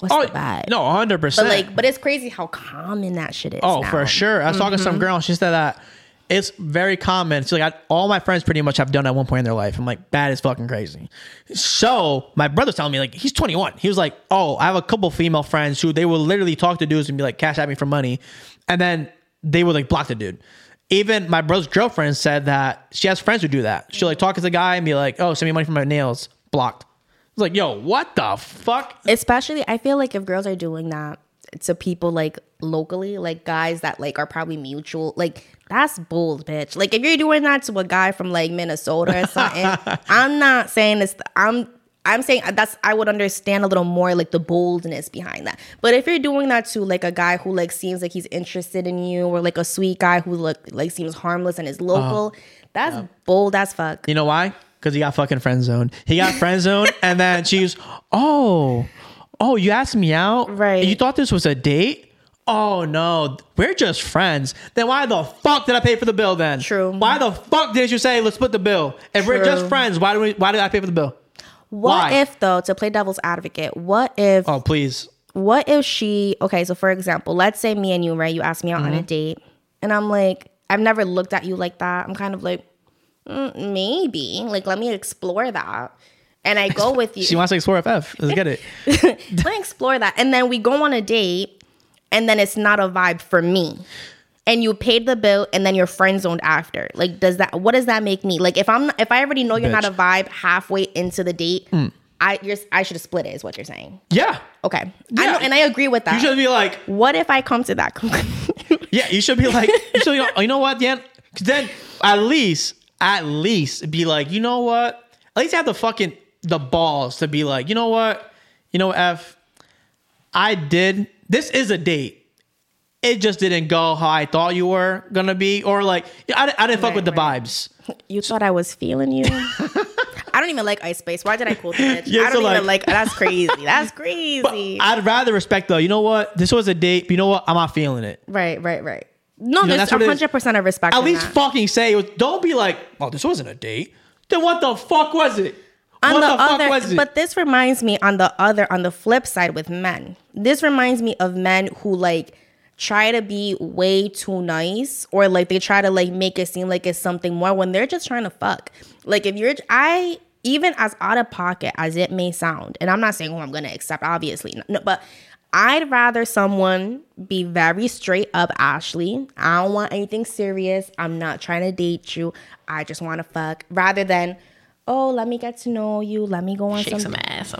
what's oh, the vibe? no, 100%. But like, but it's crazy how common that shit is. Oh, now. for sure. I was talking to some mm-hmm. girl and she said that it's very common. She's like, I, all my friends pretty much have done at one point in their life. I'm like, that is fucking crazy. So my brother's telling me, like, he's 21. He was like, oh, I have a couple female friends who they will literally talk to dudes and be like, cash at me for money. And then they would like block the dude. Even my brother's girlfriend said that she has friends who do that. She'll like talk to the guy and be like, oh, send me money for my nails. Blocked. Like, yo, what the fuck? especially i feel like if girls are doing that to people like locally like guys that like are probably mutual like that's bold bitch like if you're doing that to a guy from like minnesota or something [laughs] i'm not saying this i'm i'm saying that's i would understand a little more like the boldness behind that but if you're doing that to like a guy who like seems like he's interested in you or like a sweet guy who look like seems harmless and is local uh, that's bold as fuck You know why? Because he got fucking friend zoned. He got friend zoned, and then she's, oh, oh, you asked me out, Right. You thought this was a date? Oh no, we're just friends. Then why the fuck did I pay for the bill? Then True. Why the fuck did you say let's split the bill? If we're just True. friends, why do we? Why did I pay for the bill? what Why? if though to play devil's advocate what if Oh please, what if she okay so for example let's say me and you right you asked me out Mm-hmm. on a date and i'm like i've never looked at you like that i'm kind of like mm, maybe. Like let me explore that. And i go with you. [laughs] She wants to explore FF. Let's get it. [laughs] let me explore that. And then we go on a date and then it's not a vibe for me. And you paid the bill and then you're friend zoned after. Like does that what does that make me? Like if i'm if i already know you're not a vibe halfway into the date i you're i should have split it is what you're saying. Yeah, okay. I Yeah. know, and i agree with that. You should be like, what if I come to that [laughs] conclusion? Yeah, you should be like, you should be like, you know what, Dan? then at least, at least be like, you know what? At least have the fucking the balls to be like, you know what? You know, F, I did. This is a date. It just didn't go how I thought you were gonna be, or like, I, I didn't fuck Right, with the right. vibes. you thought I was feeling you? [laughs] I don't even like Ice Spice. Why did I quote the [laughs] bitch? Yeah, I so don't even like- like. That's crazy. That's [laughs] crazy. I'd rather respect though. You know what? This was a date. But you know what? I'm not feeling it. right, right, right. No, know, there's that's what it is. hundred percent of respect. At least that. fucking say it. Don't be like, oh, this wasn't a date. Then what the fuck was it? on what the, the, fuck other, was it? but this reminds me on the other on the flip side with men. This reminds me of men who like try to be way too nice or like they try to like make it seem like it's something more when they're just trying to fuck. Like if you're I even as out of pocket as it may sound, and I'm not saying who I'm gonna accept, obviously, no, but I'd rather someone be very straight up, Ashlee. I don't want anything serious. I'm not trying to date you. I just want to fuck. Rather than, oh, let me get to know you. Let me go on Shake some some ass.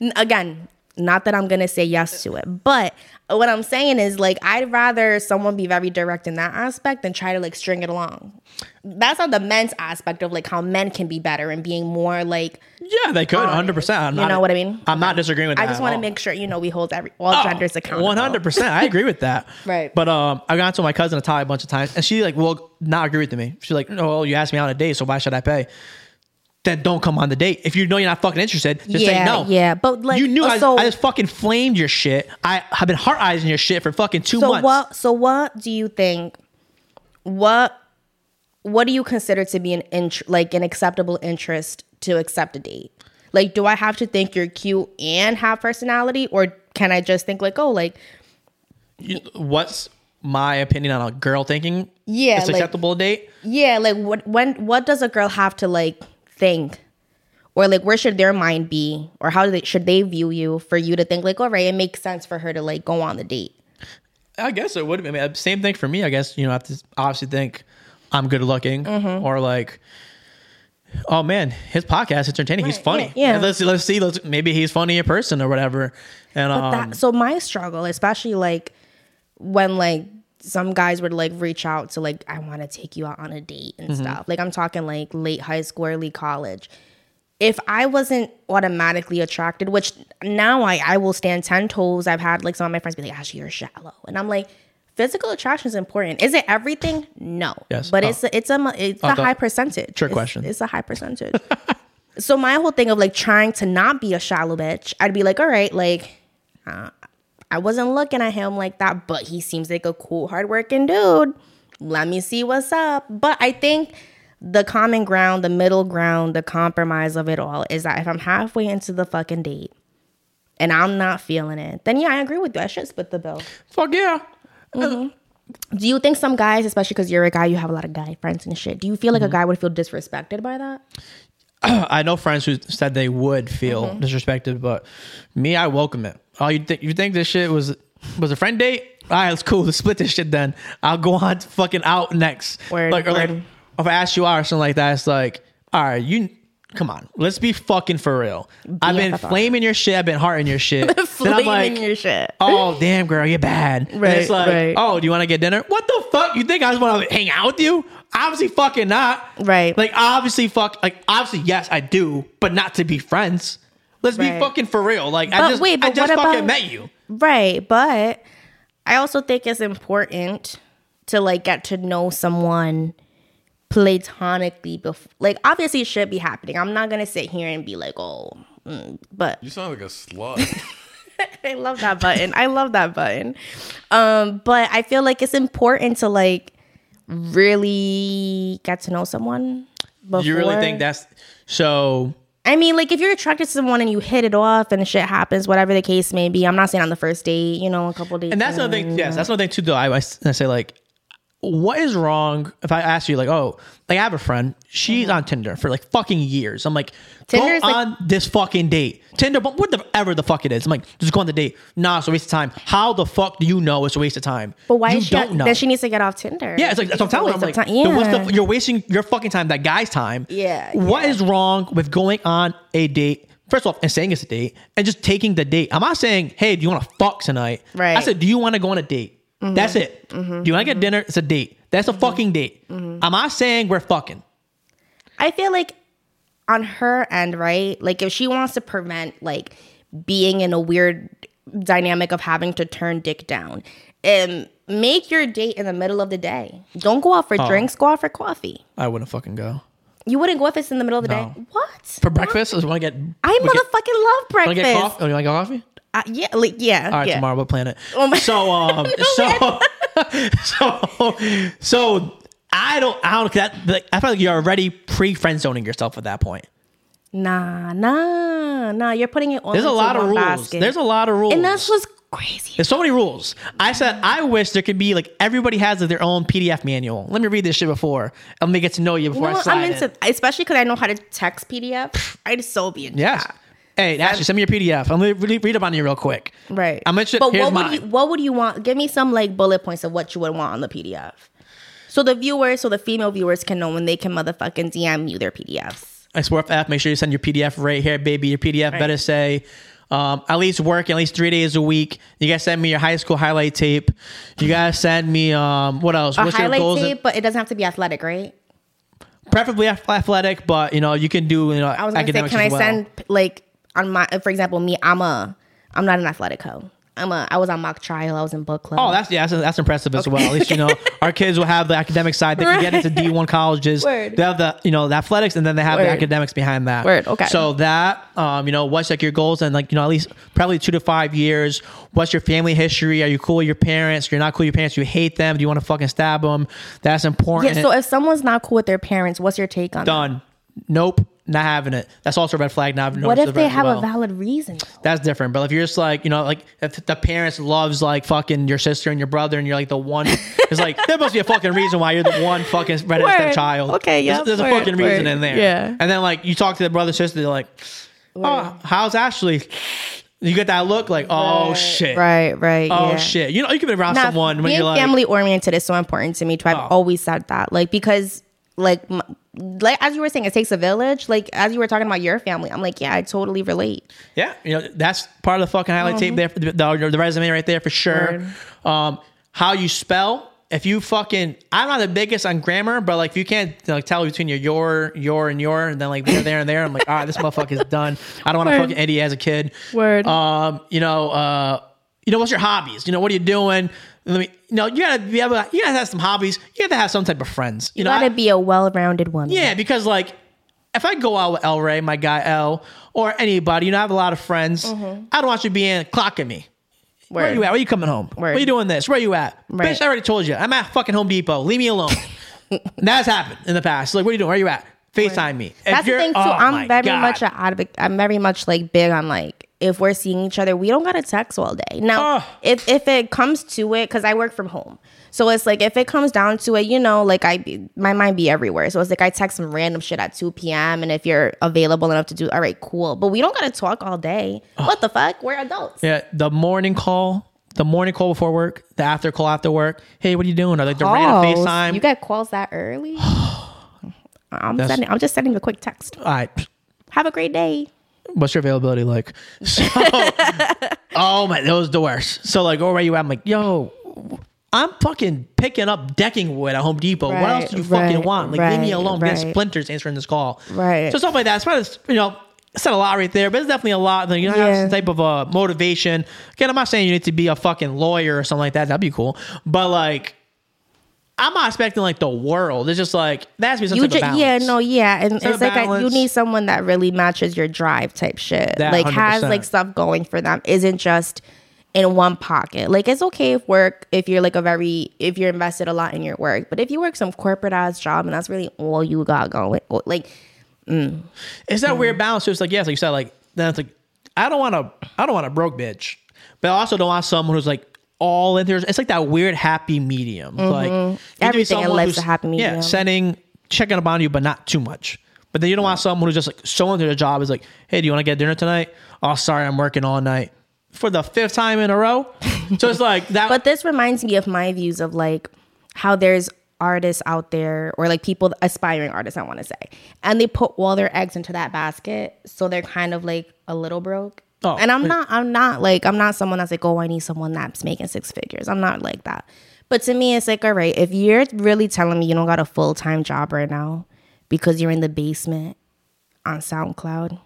[laughs] Again, not that I'm gonna say yes to it, but what I'm saying is like I'd rather someone be very direct in that aspect than try to like string it along. That's on the men's aspect of like how men can be better and being more like Yeah, they could, hundred percent. you know what I mean? I'm not disagreeing with that. I just want to make sure you know we hold every all genders accountable. Oh, One hundred percent, I agree with that. [laughs] Right. but um, I got to my cousin Natalia a bunch of times, and she like will not agree with me. She's like, "No, you asked me out on a date, so why should I pay?" Then don't come on the date. If you know you're not fucking interested, just yeah, say no. yeah, but like you knew I, so, I just fucking flamed your shit. I have been heart eyes in your shit for fucking two so months. what? So what do you think? What what do you consider to be an int- like an acceptable interest to accept a date? Like, do I have to think you're cute and have personality, or can I just think like, oh, like, You- What's my opinion on a girl thinking? Yeah, it's like- acceptable date. yeah, like what when what does a girl have to like think? Or like where should their mind be? Or how do they should they view you for you to think like, all right, it makes sense for her to like go on the date. I guess it would. I mean, same thing for me. I guess you know, I have to obviously think I'm good looking, Mm-hmm. or like, oh man, his podcast is entertaining. He's funny. yeah, yeah. Let's let's see. Let's maybe he's funny in person or whatever. And um, that so my struggle especially like when like some guys would like reach out to like i want to take you out on a date and Mm-hmm. stuff. Like i'm talking like late high school early college. If i wasn't automatically attracted which now i i will stand 10 toes. I've had like some of my friends be like Ashlee you're shallow. And i'm like physical attraction is important. Is it everything? No. Yes. but Oh. it's a, it's a it's Oh, a high percentage. Trick It's- question. it's a high percentage. [laughs] So my whole thing of like trying to not be a shallow bitch, I'd be like, all right, like uh, I wasn't looking at him like that, but he seems like a cool, hardworking dude. Let me see what's up. But I think the common ground, the middle ground, the compromise of it all is that if I'm halfway into the fucking date and I'm not feeling it, then yeah, I agree with you. I should split the bill. fuck yeah. Do you think some guys, especially because you're a guy, you have a lot of guy friends and shit, do you feel like a guy would feel disrespected by that? [clears throat] I know friends who said they would feel Mm-hmm. disrespected, but me, I welcome it. Oh, you think you think this shit was was a friend date? All right, it's cool. Let's split this shit then. I'll go on fucking out next. Word, like, or like, if I ask you out or something like that, it's like, all right, you come on, let's be fucking for real. I've been flaming your shit. I've been hearting your shit. [laughs] then I'm Flaming like, your shit. oh damn, girl, you're bad. And Right, it's like, right. oh, do you want to get dinner? What the fuck? You think I just want to hang out with you? Obviously, fucking not. Right. Like obviously, fuck. Like obviously, yes, I do, but not to be friends. Let's be fucking for real. Like I just, wait, I just what fucking about- met you. Right, but I also think it's important to like get to know someone platonically before like obviously it should be happening. I'm not going to sit here and be like, "Oh, mm, but You sound like a slut. [laughs] I love that button. I love that button." Um, but I feel like it's important to like really get to know someone before You really think that's so? I mean, like if you're attracted to someone and you hit it off and shit happens, whatever the case may be. I'm not saying on the first date, you know, a couple days. And that's another thing. Yes, that's another thing too. Though I, I say like, what is wrong if I ask you like, oh, like I have a friend, she's on Tinder for like fucking years. I'm like, Mm-hmm. Tinder's go like- on this fucking date. Tinder, but whatever the fuck it is. I'm like, just go on the date. Nah, it's a waste of time. How the fuck do you know it's a waste of time? But why you is she don't know? then she needs to get off Tinder? Yeah, it's like that's what I'm telling her. I'm like, time. then what's the, you're wasting your fucking time, that guy's time. Yeah, What yeah. is wrong with going on a date? First off, and saying it's a date, and just taking the date. I'm not saying, hey, do you want to fuck tonight? Right. Mm-hmm. I said, do you want to go on a date? That's it. Mm-hmm. Do you want to get mm-hmm. dinner? It's a date. That's a mm-hmm. fucking date. Mm-hmm. I'm not saying we're fucking. I feel like on her end, right? Like if she wants to prevent like being in a weird dynamic of having to turn dick down, and make your date in the middle of the day. Don't go out for Oh. drinks. Go out for coffee. I wouldn't fucking go You wouldn't go if it's in the middle of the No. day. What for breakfast. I want to get. I we get- motherfucking love Want to breakfast. get coffee? Oh, you want to get coffee? Uh, yeah, like yeah. All right, yeah. tomorrow we'll plan it. Oh my- so [laughs] um, so [laughs] so so I don't I don't that like, I feel like you're already pre friend zoning yourself at that point. Nah, nah, nah. You're putting it all. There's a lot of rules. basket. There's a lot of rules. and that's what's crazy. There's so many rules. I said I wish there could be like everybody has their own PDF manual. Let me read this shit before. Let me get to know you You before know I what? in. into, especially because I know how to text PDF. I'd so be into Yes. that. Hey, Ashlee, send me your PDF. I'm gonna read, read up on you real quick. Right. I'm interested. But what mine. would you what would you want? Give me some like bullet points of what you would want on the PDF. So the viewers, so the female viewers can know when they can motherfucking DM you their PDFs. I swear F. Make sure you send your PDF right here, baby. Your PDF better say um, at least work at least three days a week. You guys send me your high school highlight tape. You guys send me um, what else? A What's your highlight tape, but it doesn't have to be athletic, right? Preferably athletic, but you know you can do you know I was gonna say, can I well. send like on my for example, me, I'm a I'm not an athletic hoe. I'm a I was on mock trial. I was in book club. Oh, that's yeah, that's, that's impressive as well. At least you know our kids will have the academic side. They can get into [laughs] D one colleges. Word. They have the you know the athletics, and then they have the academics behind that. Word, okay. So that um you know what's like your goals and like you know at least probably two to five years. What's your family history? Are you cool with your parents? You're not cool with your parents. You hate them. Do you want to fucking stab them? That's important. yeah. So if someone's not cool with their parents, what's your take on that? Done. Nope. Not having it. That's also a red flag. I've What if they have well. a valid reason? That's different. But if you're just like, you know, like if the parents loves like fucking your sister and your brother and you're like the one, it's like, there must be a fucking reason why you're the one fucking redheaded Word. stepchild. Okay, yeah, There's, there's a word, fucking reason word. in there. Yeah. And then like you talk to the brother, sister, they're like, oh, how's Ashlee? You get that look like, oh shit. Right, right. Oh yeah. shit. You know, you can be around Now, someone when being you're like, family oriented is so important to me too. I've Oh. always said that, like because like like as you were saying, it takes a village. Like as you were talking about your family, I'm like, yeah, I totally relate. Yeah, you know that's part of the fucking highlight tape there, for the, the, the resume right there for sure. Um, how you spell? If you fucking, I'm not the biggest on grammar, but like if you can't like tell between your your your and your, and then like there there and there, I'm like, all right, this motherfucker is done. I don't want to fucking eddie as a kid. Word. Um, you know, uh, you know, what's your hobbies? You know, what are you doing? Let me, you know, you gotta be able, you gotta have some hobbies. You gotta have some type of friends. You, You know, gotta I- be a well-rounded woman. yeah, because like if I go out with El Ray, my guy L, or anybody, you know, I have a lot of friends. Mm-hmm. I don't want you being clocking me. Where Word. you at? Where are you coming home? Word. Where you doing this? Where are you at? Right. Bitch, I already told you. I'm at fucking Home Depot. Leave me alone. [laughs] That's happened in the past. Like, what are you doing? Where are you at? FaceTime me. That's the thing too. oh I'm very God. much a. I'm very much like big on like if we're seeing each other, we don't gotta text all day. Now, Ugh. if if it comes to it, because I work from home, so it's like if it comes down to it, you know, like I be, my mind be everywhere. So it's like I text some random shit at 2 p.m. and if you're available enough to do, all right, cool. But we don't gotta talk all day. Ah. What the fuck? We're adults. Yeah, the morning call, the morning call before work, the after call after work. Hey, what are you doing? Or like the random Calls. FaceTime. You get calls that early? [sighs] I'm That's- sending. I'm just sending a quick text. All right. Have a great day. What's your availability like? [laughs] So, [laughs] oh my, that was the worst. So like, oh, where you at? I'm like, yo, I'm fucking picking up decking wood at Home Depot. what else do you fucking want? Like, leave me right, alone. Get right. splinters answering this call. Right. So stuff like that. It's probably, you know. Not a lot right there, but it's definitely a lot. You know, have Yeah. some type of uh, motivation. Again, I'm not saying you need to be a fucking lawyer or something like that. That'd be cool. But like, I'm not expecting like the world. It's just like that's me some you type balance. yeah no yeah and Some it's like a, you need someone that really matches your drive type shit That like has 100%. like stuff going for them isn't just in one pocket like it's okay if work if you're like a very if you're invested a lot in your work but if you work some corporate ass job and that's really all you got going like mm. It's that mm. weird balance. So it's like, yes, like you said, like then it's like, I don't want to, I don't want a broke bitch, but I also don't want someone who's like all in there. It's like that weird happy medium. Like you need to be Mm-hmm. Everything in life's a happy medium. Yeah, sending checking up on you, but not too much. But then you don't want someone who's just like so into their job is like, hey, do you want to get dinner tonight? Oh, sorry, I'm working all night for the fifth time in a row. [laughs] So it's like that. But this reminds me of my views of like how there's artists out there or like people aspiring artists I want to say and they put all their eggs into that basket so they're kind of like a little broke. Oh, and I'm not I'm not like I'm not someone that's like oh I need someone that's making six figures. I'm not like that. But to me it's like all right, if you're really telling me you don't got a full-time job right now because you're in the basement on SoundCloud,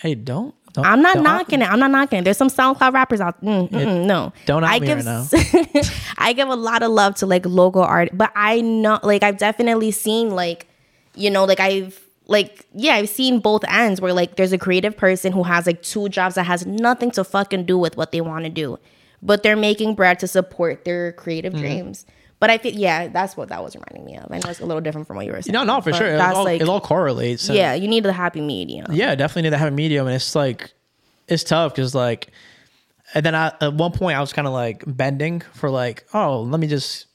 hey, don't. don't I'm not don't- knocking it. I'm not knocking it. There's some SoundCloud rappers out. Mm, mm-mm, no, don't I me give right now. [laughs] I give a lot of love to like local art, but I know like I've definitely seen like you know like I've like yeah I've seen both ends where like there's a creative person who has like two jobs that has nothing to fucking do with what they want to do, but they're making bread to support their creative Mm-hmm. dreams. But I feel yeah, that's what that was reminding me of. I know it's a little different from what you were saying. No, no, for sure. It That's all, like it all correlates. Yeah, you need the happy medium. Yeah, definitely need to have a medium, and it's like it's tough because like, and then I, at one point I was kind of like bending for like, oh, let me just,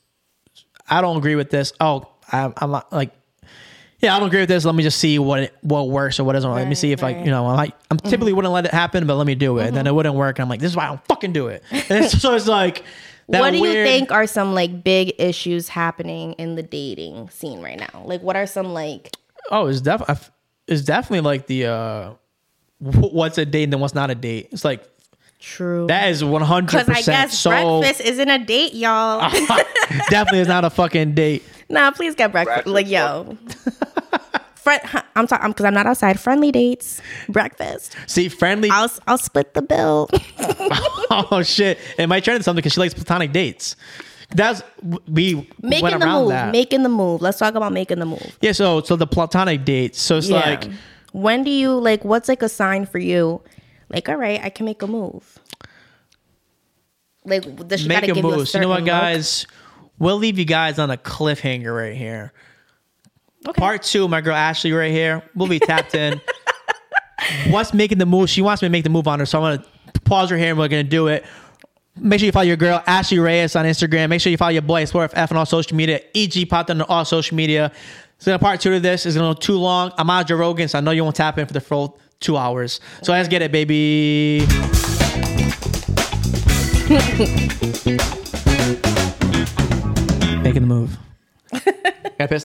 I don't agree with this. Oh, I, I'm not like, yeah, I don't agree with this. Let me just see what it, what works or what doesn't. work. let me see if like you know I might, I'm typically wouldn't let it happen, but let me do it. And then it wouldn't work. And I'm like, this is why I don't fucking do it. And it's, [laughs] so it's like, that what do you think are some like big issues happening in the dating scene right now? Like, what are some like? Oh, it's definitely it's definitely like the uh, what's a date and then what's not a date. It's like True. that is 100 Because I percent guess so breakfast isn't a date, y'all. [laughs] definitely is not a fucking date. [laughs] nah, please get breakfast. Breakfast, Like, yo, Friend, I'm talking because I'm not outside. Friendly dates, breakfast. See, friendly. I'll I'll split the bill. [laughs] oh shit! Am I trying to something because she likes platonic dates. That's we went making the move. that. Making the move. Let's talk about making the move. yeah. So so the platonic dates. So it's like when do you like? What's like a sign for you? Like, all right, I can make a move. Like, does she gotta a give you a move. You know what, certain look? guys? We'll leave you guys on a cliffhanger right here. Okay. Part two, my girl Ashlee right here. We'll be tapped in. [laughs] What's making the move? She wants me to make the move on her, so I'm gonna pause her here and we're gonna do it. Make sure you follow your girl Ashlee Reyes on Instagram. Make sure you follow your boy Explorer F on all social media. EG Pod on all social media. So gonna part two of this. is gonna look too long. I'm out Joe Rogan, so I know you won't tap in for the full two hours. So let's get it, baby. [laughs] Making the move.